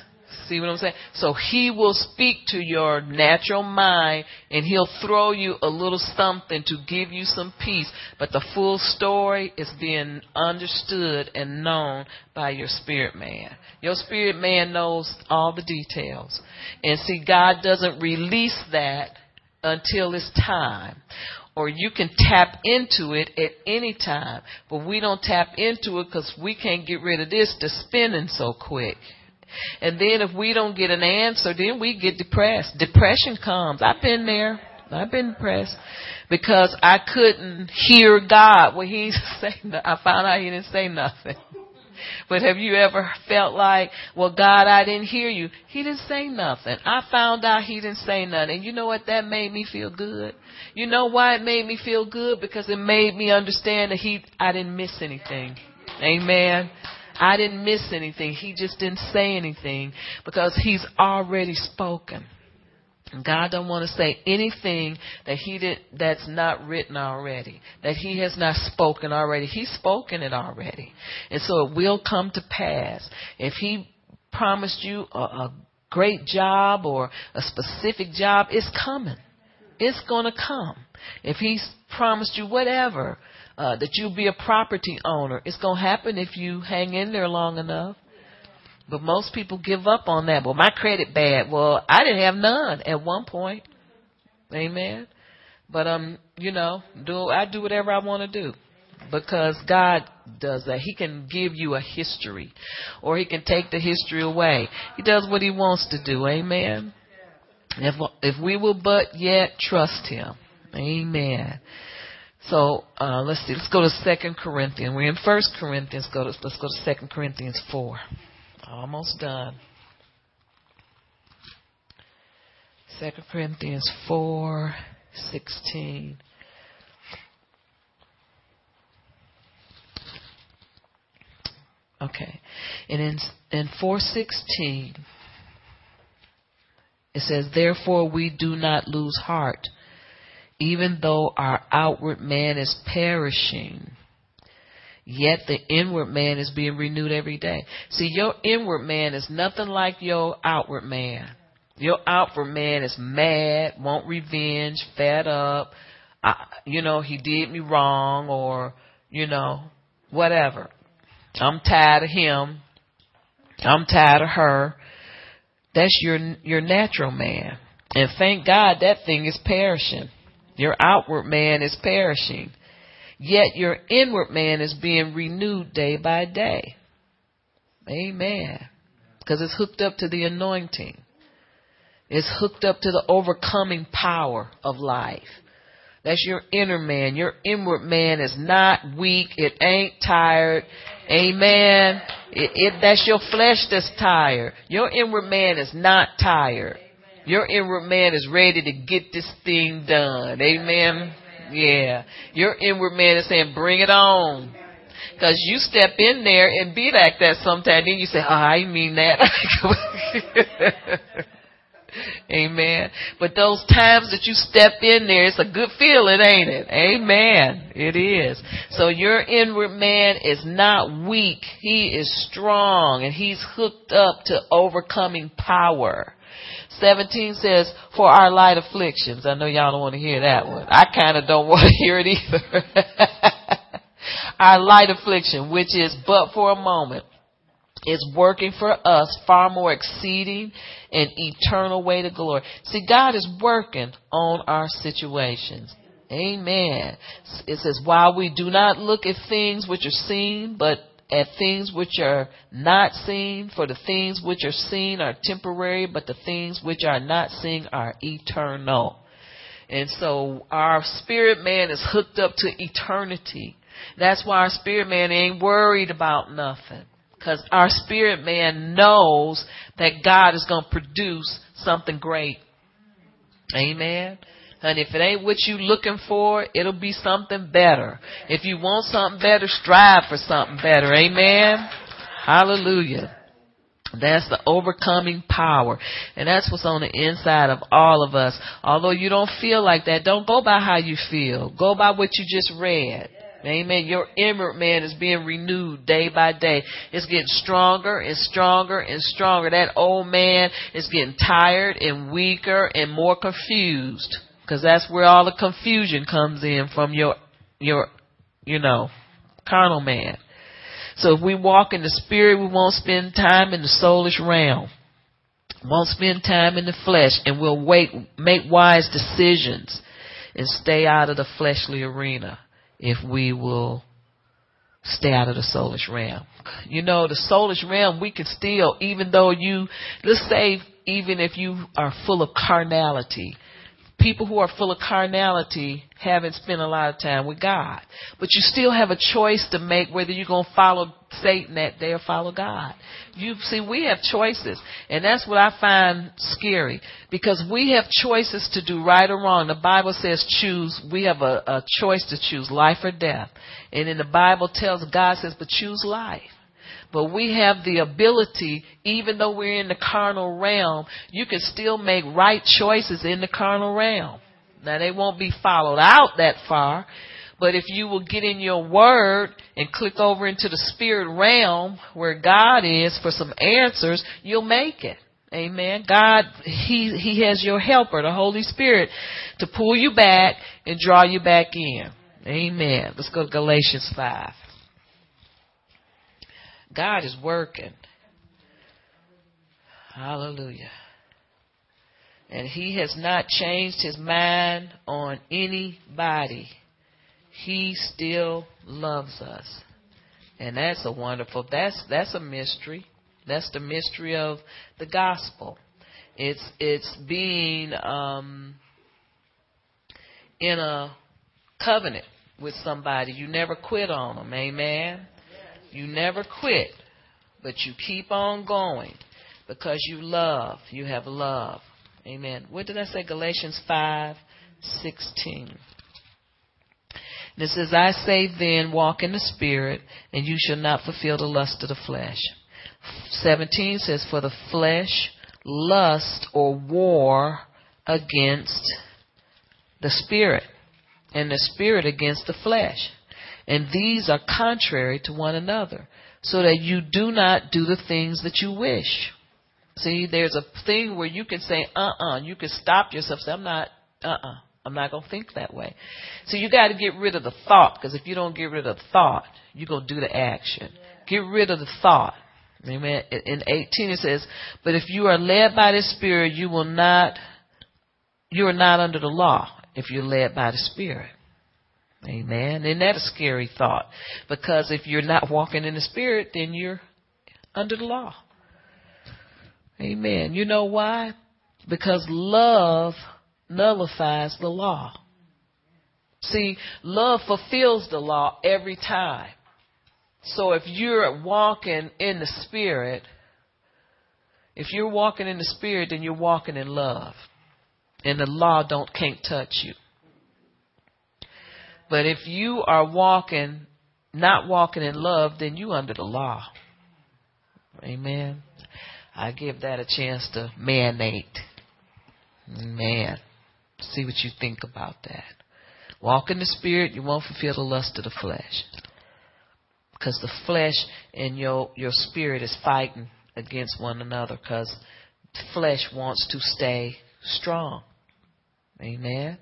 See what I'm saying? So he will speak to your natural mind and he'll throw you a little something to give you some peace. But the full story is being understood and known by your spirit man. Your spirit man knows all the details. And see, God doesn't release that until it's time or you can tap into it at any time. But we don't tap into it because we can't get rid of this to spinning so quick. And then if we don't get an answer, then we get depressed. Depression comes. I've been there. I've been depressed because I couldn't hear God. Well, he said, I found out he didn't say nothing. But have you ever felt like, well, God, I didn't hear you. He didn't say nothing. I found out he didn't say nothing. And you know what? That made me feel good. You know why it made me feel good? Because it made me understand that he, I didn't miss anything. Amen. I didn't miss anything. He just didn't say anything because he's already spoken. God don't want to say anything that he did that's not written already, that he has not spoken already. He's spoken it already. And so it will come to pass. If he promised you a, a great job or a specific job, it's coming. It's going to come. If he's promised you whatever, uh, that you'll be a property owner, it's going to happen if you hang in there long enough. But most people give up on that. Well, my credit bad. Well, I didn't have none at one point. Amen. But um, you know, do I do whatever I want to do because God does that. He can give you a history, or He can take the history away. He does what He wants to do. Amen. If if we will but yet trust Him, Amen. So uh, let's see. Let's go to Second Corinthians. We're in First Corinthians. Go to let's go to Second Corinthians four. Almost done. Second Corinthians four sixteen. Okay. And in in four sixteen it says, Therefore we do not lose heart, even though our outward man is perishing Yet the inward man is being renewed every day. See, your inward man is nothing like your outward man. Your outward man is mad, want revenge, fed up. I, you know, he did me wrong or, you know, whatever. I'm tired of him. I'm tired of her. That's your, your natural man. And thank God that thing is perishing. Your outward man is perishing. Yet your inward man is being renewed day by day. Amen. Because it's hooked up to the anointing. It's hooked up to the overcoming power of life. That's your inner man. Your inward man is not weak. It ain't tired. Amen. It, it, that's your flesh that's tired. Your inward man is not tired. Your inward man is ready to get this thing done. Amen. Yeah. Your inward man is saying, bring it on. Cause you step in there and be like that sometimes, then you say, oh, I mean that. Amen. But those times that you step in there, it's a good feeling, ain't it? Amen. It is. So your inward man is not weak. He is strong and he's hooked up to overcoming power. 17 says, for our light afflictions. I know y'all don't want to hear that one. I kind of don't want to hear it either. our light affliction, which is but for a moment, is working for us far more exceeding and eternal way to glory. See, God is working on our situations. Amen. It says, while we do not look at things which are seen, but at things which are not seen, for the things which are seen are temporary, but the things which are not seen are eternal. And so our spirit man is hooked up to eternity. That's why our spirit man ain't worried about nothing. Cause our spirit man knows that God is going to produce something great. Amen. And if it ain't what you looking for, it'll be something better. If you want something better, strive for something better. Amen. Hallelujah. That's the overcoming power. And that's what's on the inside of all of us. Although you don't feel like that, don't go by how you feel. Go by what you just read. Amen. Your inward man is being renewed day by day. It's getting stronger and stronger and stronger. That old man is getting tired and weaker and more confused. Cause that's where all the confusion comes in from your, your, you know, carnal man. So if we walk in the spirit, we won't spend time in the soulish realm. Won't spend time in the flesh and we'll wait, make wise decisions and stay out of the fleshly arena if we will stay out of the soulish realm. You know, the soulish realm, we can still, even though you, let's say, even if you are full of carnality, people who are full of carnality haven't spent a lot of time with God. But you still have a choice to make whether you're going to follow Satan that day or follow God. You see, we have choices. And that's what I find scary. Because we have choices to do right or wrong. The Bible says choose. We have a, a choice to choose life or death. And in the Bible tells, God says, but choose life. But we have the ability, even though we're in the carnal realm, you can still make right choices in the carnal realm. Now they won't be followed out that far, but if you will get in your word and click over into the spirit realm where God is for some answers, you'll make it. Amen. God, He, He has your helper, the Holy Spirit, to pull you back and draw you back in. Amen. Let's go to Galatians 5. God is working. Hallelujah. And He has not changed His mind on anybody. He still loves us. And that's a wonderful, that's, that's a mystery. That's the mystery of the gospel. It's, it's being, um, in a covenant with somebody. You never quit on them. Amen. You never quit, but you keep on going because you love. You have love. Amen. What did I say? Galatians 5 16. And it says, I say then, walk in the Spirit, and you shall not fulfill the lust of the flesh. 17 says, For the flesh lust or war against the Spirit, and the Spirit against the flesh. And these are contrary to one another, so that you do not do the things that you wish. See, there's a thing where you can say, uh uh-uh. uh you can stop yourself, say, I'm not, uh uh-uh. uh I'm not going to think that way. So you got to get rid of the thought because if you don't get rid of the thought, you're going to do the action. Get rid of the thought. Amen. In 18 it says, but if you are led by the Spirit, you will not, you are not under the law if you're led by the Spirit. Amen. Isn't that a scary thought? Because if you're not walking in the Spirit, then you're under the law. Amen. You know why? Because love nullifies the law. See, love fulfills the law every time. So if you're walking in the Spirit, if you're walking in the Spirit, then you're walking in love. And the law don't can't touch you. But if you are walking, not walking in love, then you under the law. Amen. I give that a chance to marinate. Man. See what you think about that. Walk in the spirit, you won't fulfill the lust of the flesh. Because the flesh and your your spirit is fighting against one another because flesh wants to stay strong. Amen.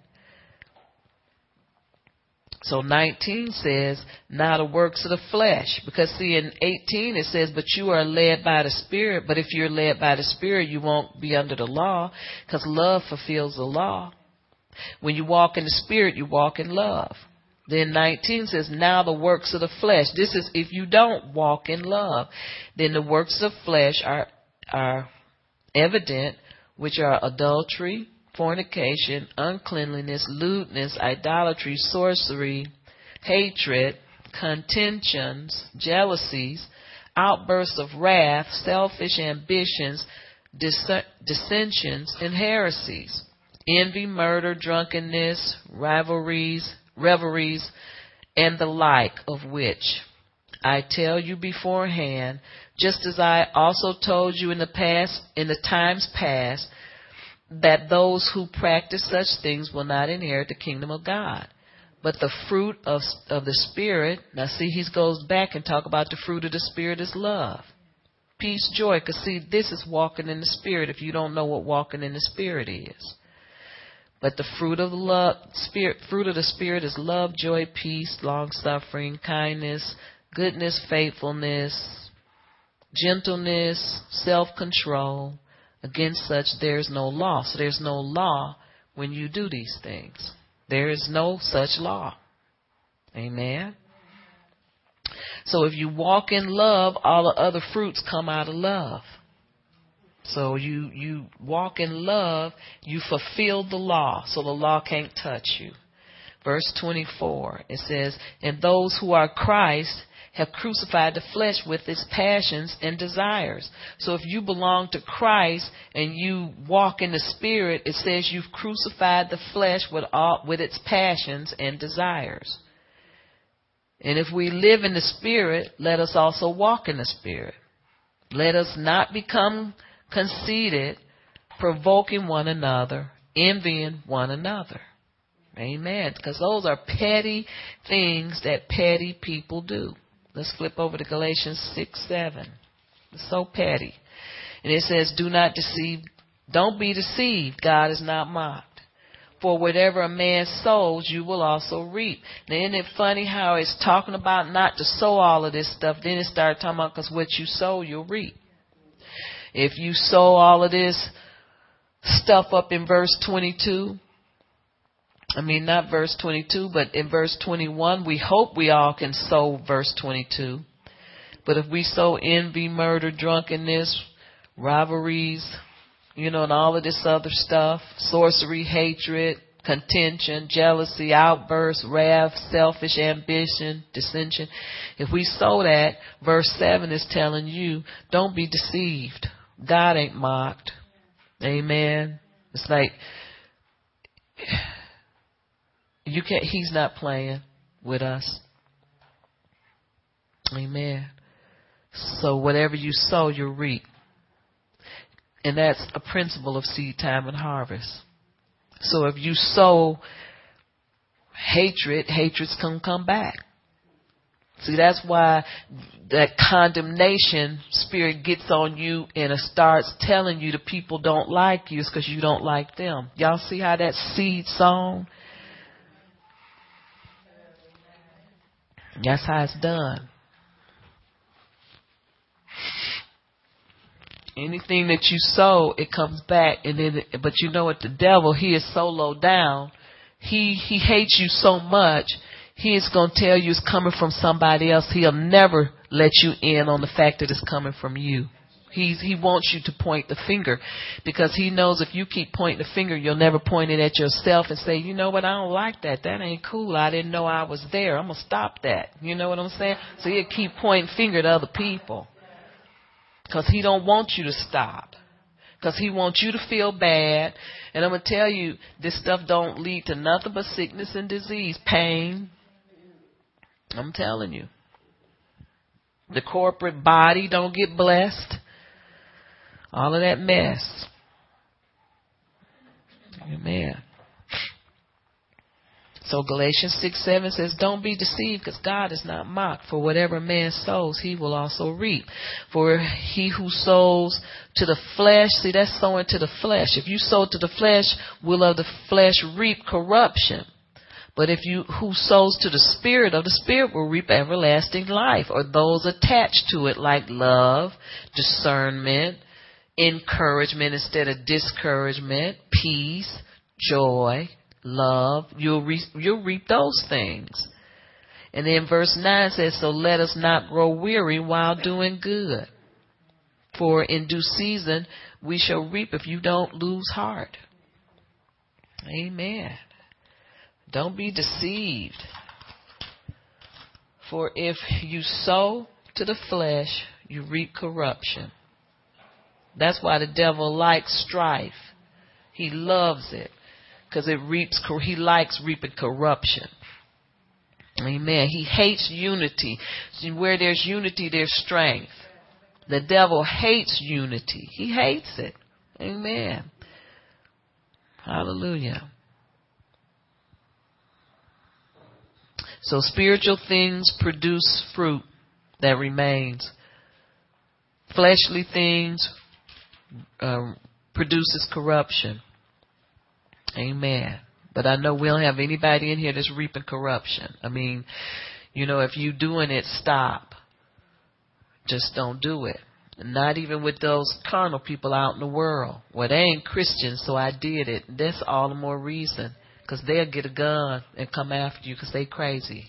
So 19 says, now the works of the flesh. Because see, in 18 it says, but you are led by the Spirit. But if you're led by the Spirit, you won't be under the law because love fulfills the law. When you walk in the Spirit, you walk in love. Then 19 says, now the works of the flesh. This is if you don't walk in love. Then the works of flesh are, are evident, which are adultery, fornication, uncleanliness, lewdness, idolatry, sorcery, hatred, contentions, jealousies, outbursts of wrath, selfish ambitions, dissensions, and heresies. Envy, murder, drunkenness, rivalries, revelries, and the like of which I tell you beforehand, just as I also told you in the past, in the times past, that those who practice such things will not inherit the kingdom of God. But the fruit of, of the Spirit, now see, he goes back and talk about the fruit of the Spirit is love. Peace, joy, because see, this is walking in the Spirit if you don't know what walking in the Spirit is. But the fruit of love, spirit, fruit of the spirit is love, joy, peace, long suffering, kindness, goodness, faithfulness, gentleness, self control. Against such there is no law. So there's no law when you do these things. There is no such law. Amen. So if you walk in love, all the other fruits come out of love. So you, you walk in love, you fulfill the law, so the law can't touch you. Verse 24, it says, And those who are Christ have crucified the flesh with its passions and desires. So if you belong to Christ and you walk in the Spirit, it says you've crucified the flesh with all, with its passions and desires. And if we live in the Spirit, let us also walk in the Spirit. Let us not become conceited, provoking one another, envying one another. Amen. Because those are petty things that petty people do. Let's flip over to Galatians 6 7. It's so petty. And it says, Do not deceive, don't be deceived. God is not mocked. For whatever a man sows, you will also reap. Now, isn't it funny how it's talking about not to sow all of this stuff, then it started talking about because what you sow, you'll reap. If you sow all of this stuff up in verse 22, I mean, not verse 22, but in verse 21, we hope we all can sow verse 22. But if we sow envy, murder, drunkenness, rivalries, you know, and all of this other stuff, sorcery, hatred, contention, jealousy, outbursts, wrath, selfish ambition, dissension. If we sow that, verse 7 is telling you, don't be deceived. God ain't mocked. Amen. It's like, you can't, he's not playing with us. Amen. So whatever you sow, you'll reap. And that's a principle of seed time and harvest. So if you sow hatred, hatred's gonna come back. See, that's why that condemnation spirit gets on you and it starts telling you the people don't like you is because you don't like them. Y'all see how that seed sown? That's how it's done. Anything that you sow, it comes back, and then. But you know what? The devil, he is so low down. He he hates you so much. He is going to tell you it's coming from somebody else. He'll never let you in on the fact that it's coming from you. He's, he wants you to point the finger because he knows if you keep pointing the finger, you'll never point it at yourself and say, you know what, I don't like that. That ain't cool. I didn't know I was there. I'm going to stop that. You know what I'm saying? So he'll keep pointing finger at other people because he don't want you to stop because he wants you to feel bad. And I'm going to tell you, this stuff don't lead to nothing but sickness and disease, pain. I'm telling you. The corporate body don't get blessed. All of that mess. Oh, Amen. So Galatians 6 7 says, Don't be deceived, because God is not mocked. For whatever man sows, he will also reap. For he who sows to the flesh, see, that's sowing to the flesh. If you sow to the flesh, will of the flesh reap corruption. But if you who sows to the spirit of the spirit will reap everlasting life, or those attached to it like love, discernment, encouragement instead of discouragement, peace, joy, love. You'll re- you'll reap those things. And then verse 9 says, So let us not grow weary while doing good. For in due season we shall reap if you don't lose heart. Amen. Don't be deceived. For if you sow to the flesh, you reap corruption. That's why the devil likes strife. He loves it because it reaps. He likes reaping corruption. Amen. He hates unity. Where there's unity, there's strength. The devil hates unity. He hates it. Amen. Hallelujah. So spiritual things produce fruit that remains. Fleshly things um, produces corruption. Amen. But I know we don't have anybody in here that's reaping corruption. I mean, you know, if you doing it, stop. Just don't do it. Not even with those carnal people out in the world. Well, they ain't Christians, so I did it. That's all the more reason. Because they'll get a gun and come after you because they crazy.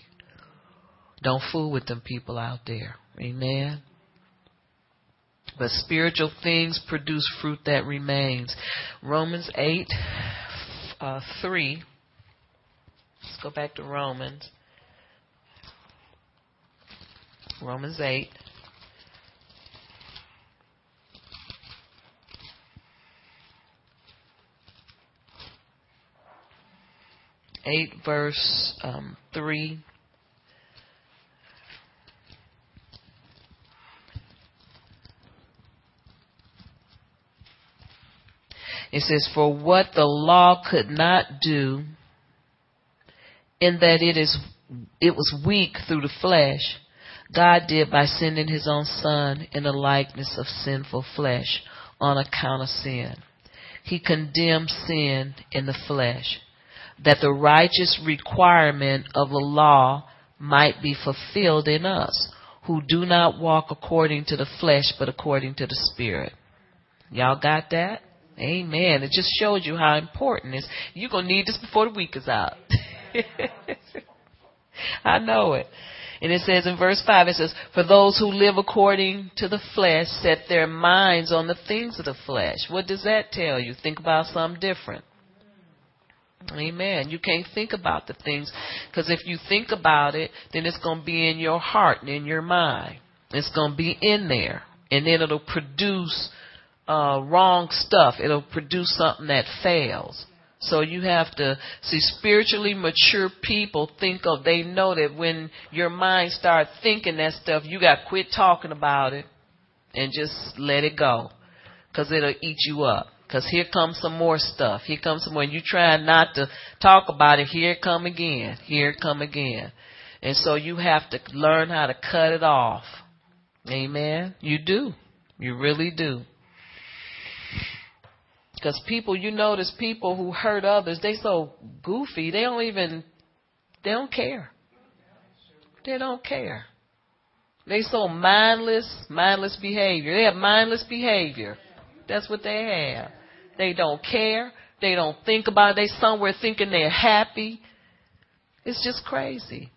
Don't fool with them people out there. Amen. But spiritual things produce fruit that remains. Romans 8, uh, 3. Let's go back to Romans. Romans 8. Eight verse um, three It says, For what the law could not do, in that it is it was weak through the flesh, God did by sending his own son in the likeness of sinful flesh on account of sin. He condemned sin in the flesh, that the righteous requirement of the law might be fulfilled in us, who do not walk according to the flesh, but according to the Spirit. Y'all got that? Amen. It just shows you how important it is. You're going to need this before the week is out. I know it. And it says in verse 5, it says, For those who live according to the flesh set their minds on the things of the flesh. What does that tell you? Think about something different. Amen. You can't think about the things because if you think about it, then it's going to be in your heart and in your mind. It's going to be in there, and then it'll produce uh, wrong stuff. It'll produce something that fails. So you have to see spiritually mature people think of they know that when your mind starts thinking that stuff, you got to quit talking about it and just let it go because it'll eat you up. Because here comes some more stuff. Here comes some more. And you try not to talk about it. Here it come again. Here it come again. And so you have to learn how to cut it off. Amen. You do. You really do. Because people, you notice people who hurt others, they so goofy, they don't even, they don't care. They don't care. They so mindless, mindless behavior. They have mindless behavior. That's what they have. They don't care. They don't think about it. They somewhere thinking they're happy. It's just crazy.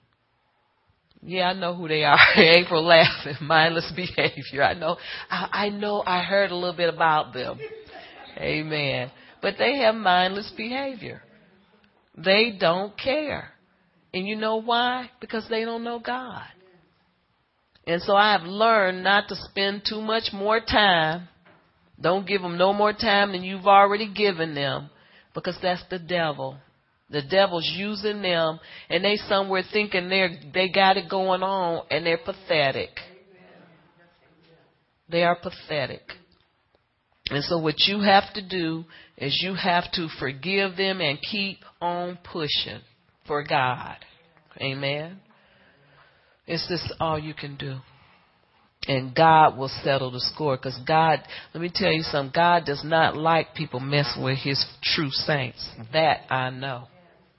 Yeah, I know who they are. April laughing, mindless behavior. I know. I, I know. I heard a little bit about them. Amen. But they have mindless behavior. They don't care. And you know why? Because they don't know God. And so I have learned not to spend too much more time. Don't give them no more time than you've already given them because that's the devil. The devil's using them and they somewhere thinking they're, they got it going on and they're pathetic. They are pathetic. And so what you have to do is you have to forgive them and keep on pushing for God. Amen. It's just all you can do. And God will settle the score because God, let me tell you something, God does not like people messing with his true saints. That I know.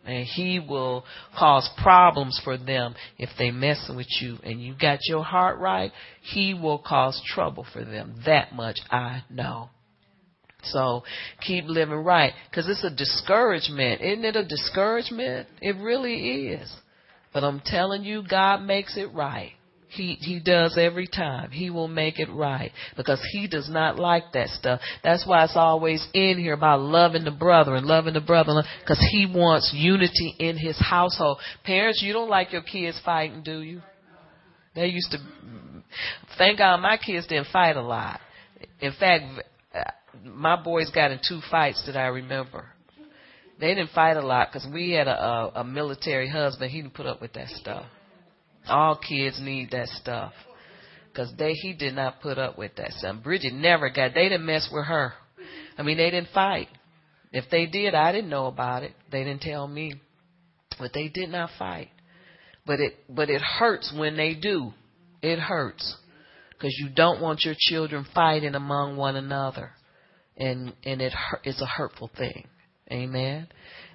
And he will cause problems for them if they mess with you and you got your heart right, he will cause trouble for them. That much I know. So keep living right. Because it's a discouragement. Isn't it a discouragement? It really is. But I'm telling you, God makes it right. He he does every time. He will make it right because he does not like that stuff. That's why it's always in here about loving the brother and loving the brother because he wants unity in his household. Parents, you don't like your kids fighting, do you? They used to. Thank God my kids didn't fight a lot. In fact, my boys got in two fights that I remember. They didn't fight a lot because we had a, a, a military husband. He didn't put up with that stuff. All kids need that stuff because they he did not put up with that stuff. Bridget never got. They didn't mess with her. I mean, they didn't fight. If they did, I didn't know about it. They didn't tell me, but they did not fight. But it but it hurts when they do. It hurts because you don't want your children fighting among one another and and it it's a hurtful thing. Amen.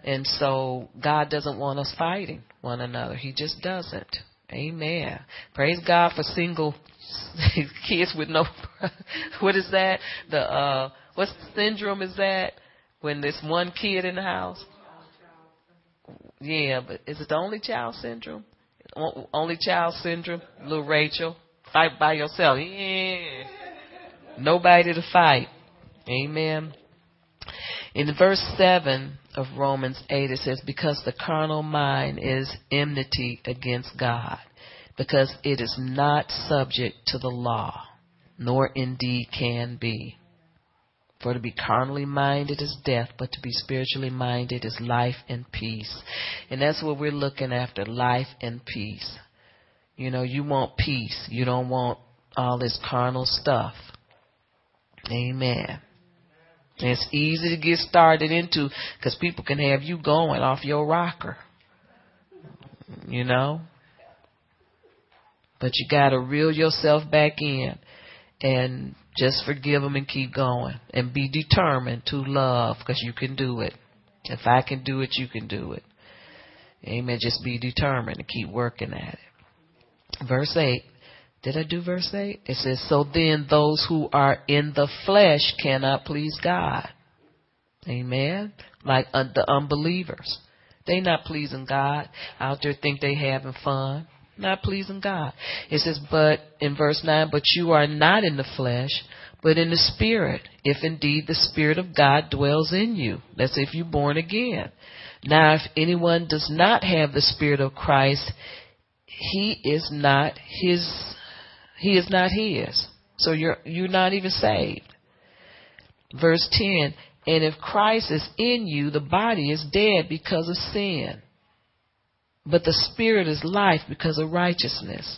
And so God doesn't want us fighting one another. He just doesn't. Amen. Praise God for single kids with no what is that? The uh what syndrome is that? When there's one kid in the house? Yeah, but is it the only child syndrome? Only child syndrome? Little Rachel. Fight by yourself. Yeah. Nobody to fight. Amen. In verse 7 of Romans 8, it says, Because the carnal mind is enmity against God, because it is not subject to the law, nor indeed can be. For to be carnally minded is death, but to be spiritually minded is life and peace. And that's what we're looking after life and peace. You know, you want peace. You don't want all this carnal stuff. Amen. It's easy to get started into because people can have you going off your rocker. You know? But you got to reel yourself back in and just forgive them and keep going and be determined to love because you can do it. If I can do it, you can do it. Amen. Just be determined and keep working at it. Verse 8. Did I do verse 8? It says, So then those who are in the flesh cannot please God. Amen. Like uh, the unbelievers. They not pleasing God. Out there think they having fun. Not pleasing God. It says, but in verse 9, but you are not in the flesh, but in the spirit, if indeed the spirit of God dwells in you. That's if you're born again. Now, if anyone does not have the spirit of Christ, he is not his, he is not his. So you're, you're not even saved. Verse 10, and if Christ is in you, the body is dead because of sin. But the spirit is life because of righteousness.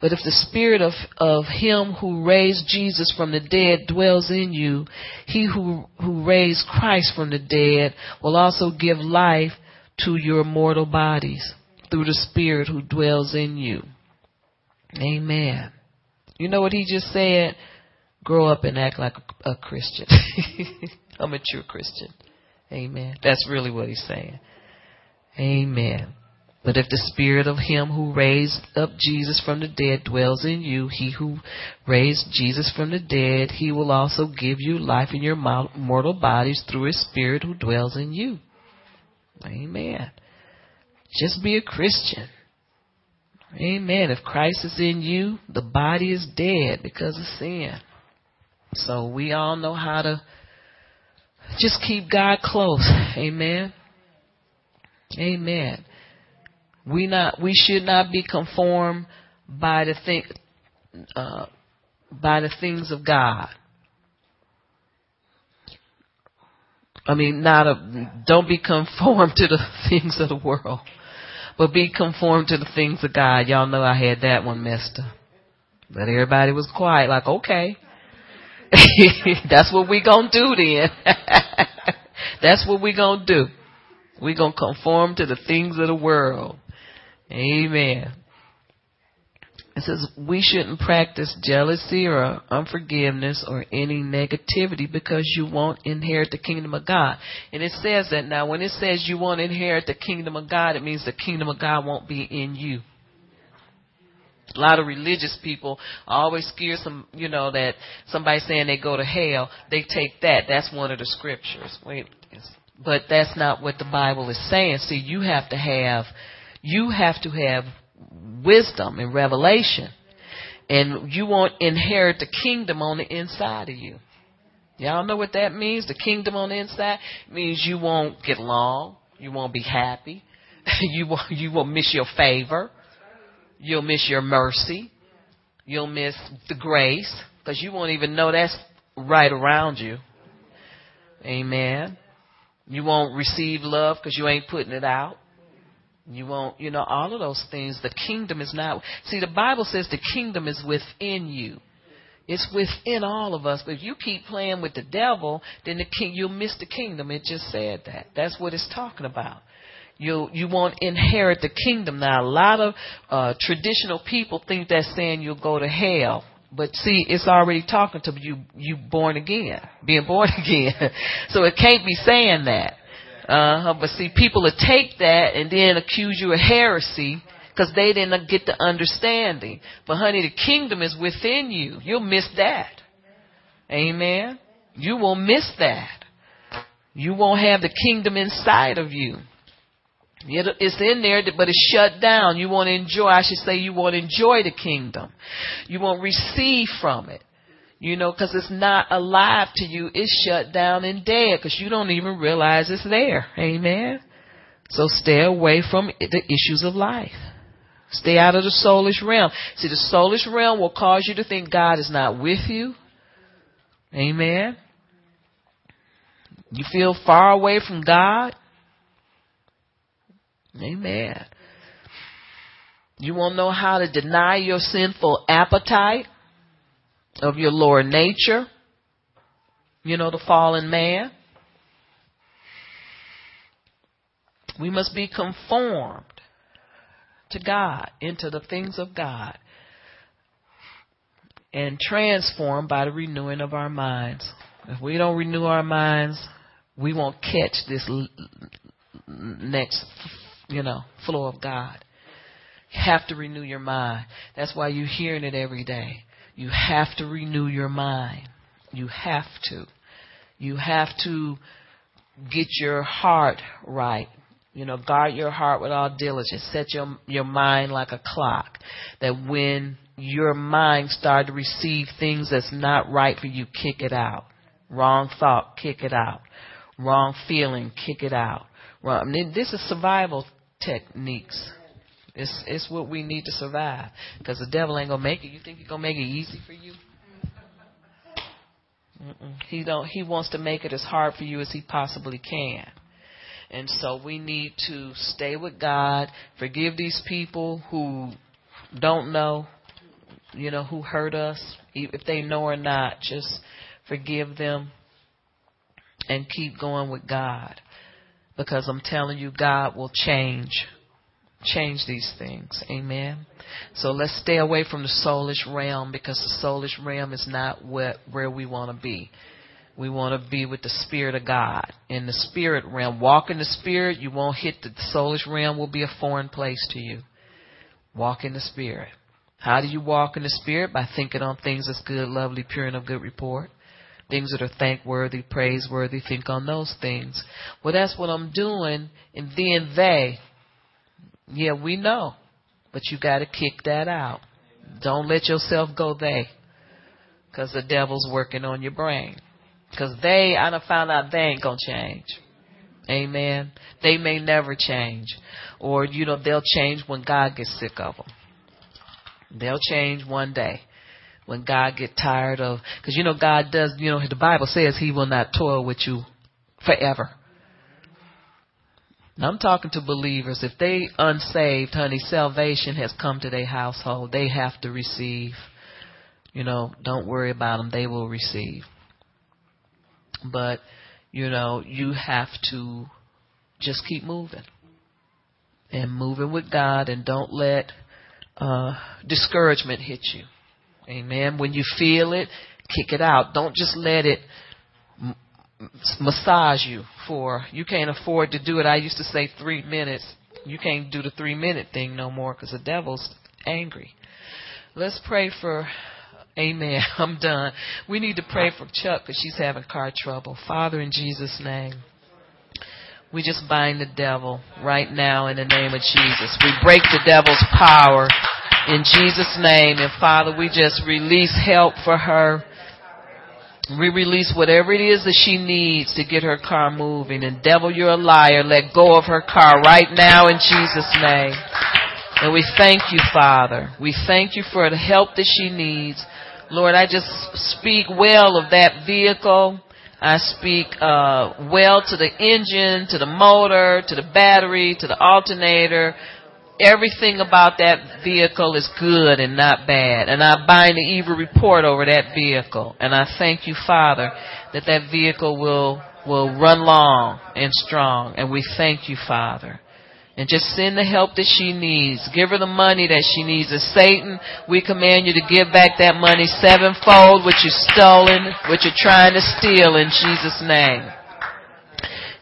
But if the spirit of, of him who raised Jesus from the dead dwells in you, he who, who raised Christ from the dead will also give life to your mortal bodies through the spirit who dwells in you. Amen. You know what he just said? Grow up and act like a, Christian. a mature Christian. Amen. That's really what he's saying. Amen. But if the spirit of him who raised up Jesus from the dead dwells in you, he who raised Jesus from the dead, he will also give you life in your mortal bodies through his spirit who dwells in you. Amen. Just be a Christian. Amen. If Christ is in you, the body is dead because of sin. So we all know how to just keep God close. Amen. Amen. We not we should not be conformed by the thing uh, by the things of God. I mean, not a, don't be conformed to the things of the world, but be conformed to the things of God. Y'all know I had that one messed up, but everybody was quiet, like okay. That's what we gonna do then. That's what we gonna do. We gonna conform to the things of the world. Amen. It says we shouldn't practice jealousy or unforgiveness or any negativity because you won't inherit the kingdom of God. And it says that now when it says you won't inherit the kingdom of God, it means the kingdom of God won't be in you. A lot of religious people always scare some, you know, that somebody saying they go to hell, they take that. That's one of the scriptures. Wait, but that's not what the Bible is saying. See, you have to have, you have to have wisdom and revelation. And you won't inherit the kingdom on the inside of you. Y'all know what that means? The kingdom on the inside means you won't get along. You won't be happy. you won't, you will miss your favor. You'll miss your mercy. You'll miss the grace because you won't even know that's right around you. Amen. You won't receive love because you ain't putting it out. You won't, you know, all of those things. The kingdom is not. See, the Bible says the kingdom is within you. It's within all of us. But if you keep playing with the devil, then the king, you'll miss the kingdom. It just said that. That's what it's talking about you you won't inherit the kingdom. Now, a lot of uh, traditional people think that's saying you'll go to hell. But see, it's already talking to you, you born again, being born again. so it can't be saying that. Uh, but see, people will take that and then accuse you of heresy because they didn't get the understanding. But honey, the kingdom is within you. You'll miss that. Amen. You will miss that. You won't have the kingdom inside of you. It's in there, but it's shut down. You won't enjoy, I should say, you won't enjoy the kingdom. You won't receive from it. You know, because it's not alive to you. It's shut down and dead because you don't even realize it's there. Amen. So stay away from the issues of life. Stay out of the soulish realm. See, the soulish realm will cause you to think God is not with you. Amen. You feel far away from God. Amen. You won't know how to deny your sinful appetite of your lower nature. you know, the fallen man. We must be conformed to God, into the things of God, and transformed by the renewing of our minds. If we don't renew our minds, we won't catch this next, you know, flow of God. You have to renew your mind. That's why you're hearing it every day. You have to renew your mind. You have to. You have to get your heart right. You know, guard your heart with all diligence. Set your your mind like a clock. That when your mind start to receive things that's not right for you, kick it out. Wrong thought, kick it out. Wrong feeling, kick it out. Wrong. I mean, this is survival techniques. It's it's what we need to survive. Because the devil ain't gonna make it. You think he's gonna make it easy for you? Mm-mm. He don't. He wants to make it as hard for you as he possibly can. And so we need to stay with God, forgive these people who don't know, you know, who hurt us, if they know or not, just forgive them and keep going with God. Because I'm telling you, God will change change these things. Amen. So let's stay away from the soulish realm because the soulish realm is not what, where we want to be. We want to be with the Spirit of God. In the Spirit realm, walk in the Spirit, you won't hit the, soulish realm, will be a foreign place to you. Walk in the Spirit. How do you walk in the Spirit? By thinking on things that's good, lovely, pure, and of good report. Things that are thankworthy, praiseworthy, think on those things. Well, that's what I'm doing. And then they, yeah, we know. But you got to kick that out. Don't let yourself go they. Because the devil's working on your brain. Because they, I done found out they ain't going to change. Amen. They may never change. Or, you know, they'll change when God gets sick of them. They'll change one day when God get tired of, because you know God does, you know the Bible says He will not toil with you forever. I'm talking to believers. If they unsaved, honey, salvation has come to their household. They have to receive. You know, don't worry about them. They will receive. But, you know, you have to just keep moving. And moving with God and don't let uh, discouragement hit you. Amen. When you feel it, kick it out. Don't just let it massage you for, you can't afford to do it. I used to say three minutes. You can't do the three minute thing no more because the devil's angry. Let's pray for Amen. I'm done. We need to pray for Chuck because she's having car trouble. Father, in Jesus' name, we just bind the devil right now in the name of Jesus. We break the devil's power in Jesus' name. And Father, we just release help for her. We release whatever it is that she needs to get her car moving. And devil, you're a liar. Let go of her car right now in Jesus' name. And we thank you, Father. We thank you for the help that she needs. Lord, I just speak well of that vehicle. I speak uh, well to the engine, to the motor, to the battery, to the alternator. Everything about that vehicle is good and not bad. And I bind the evil report over that vehicle. And I thank you, Father, that that vehicle will, will run long and strong. And we thank you, Father and just send the help that she needs. Give her the money that she needs. As Satan, we command you to give back that money sevenfold, which you stolen, which you're trying to steal in Jesus' name.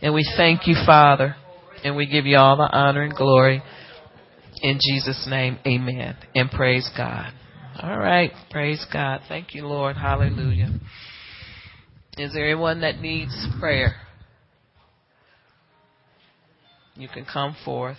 And we thank you, Father, and we give you all the honor and glory. In Jesus' name, amen. And praise God. All right. Praise God. Thank you, Lord. Hallelujah. Is there anyone that needs prayer? You can come forth.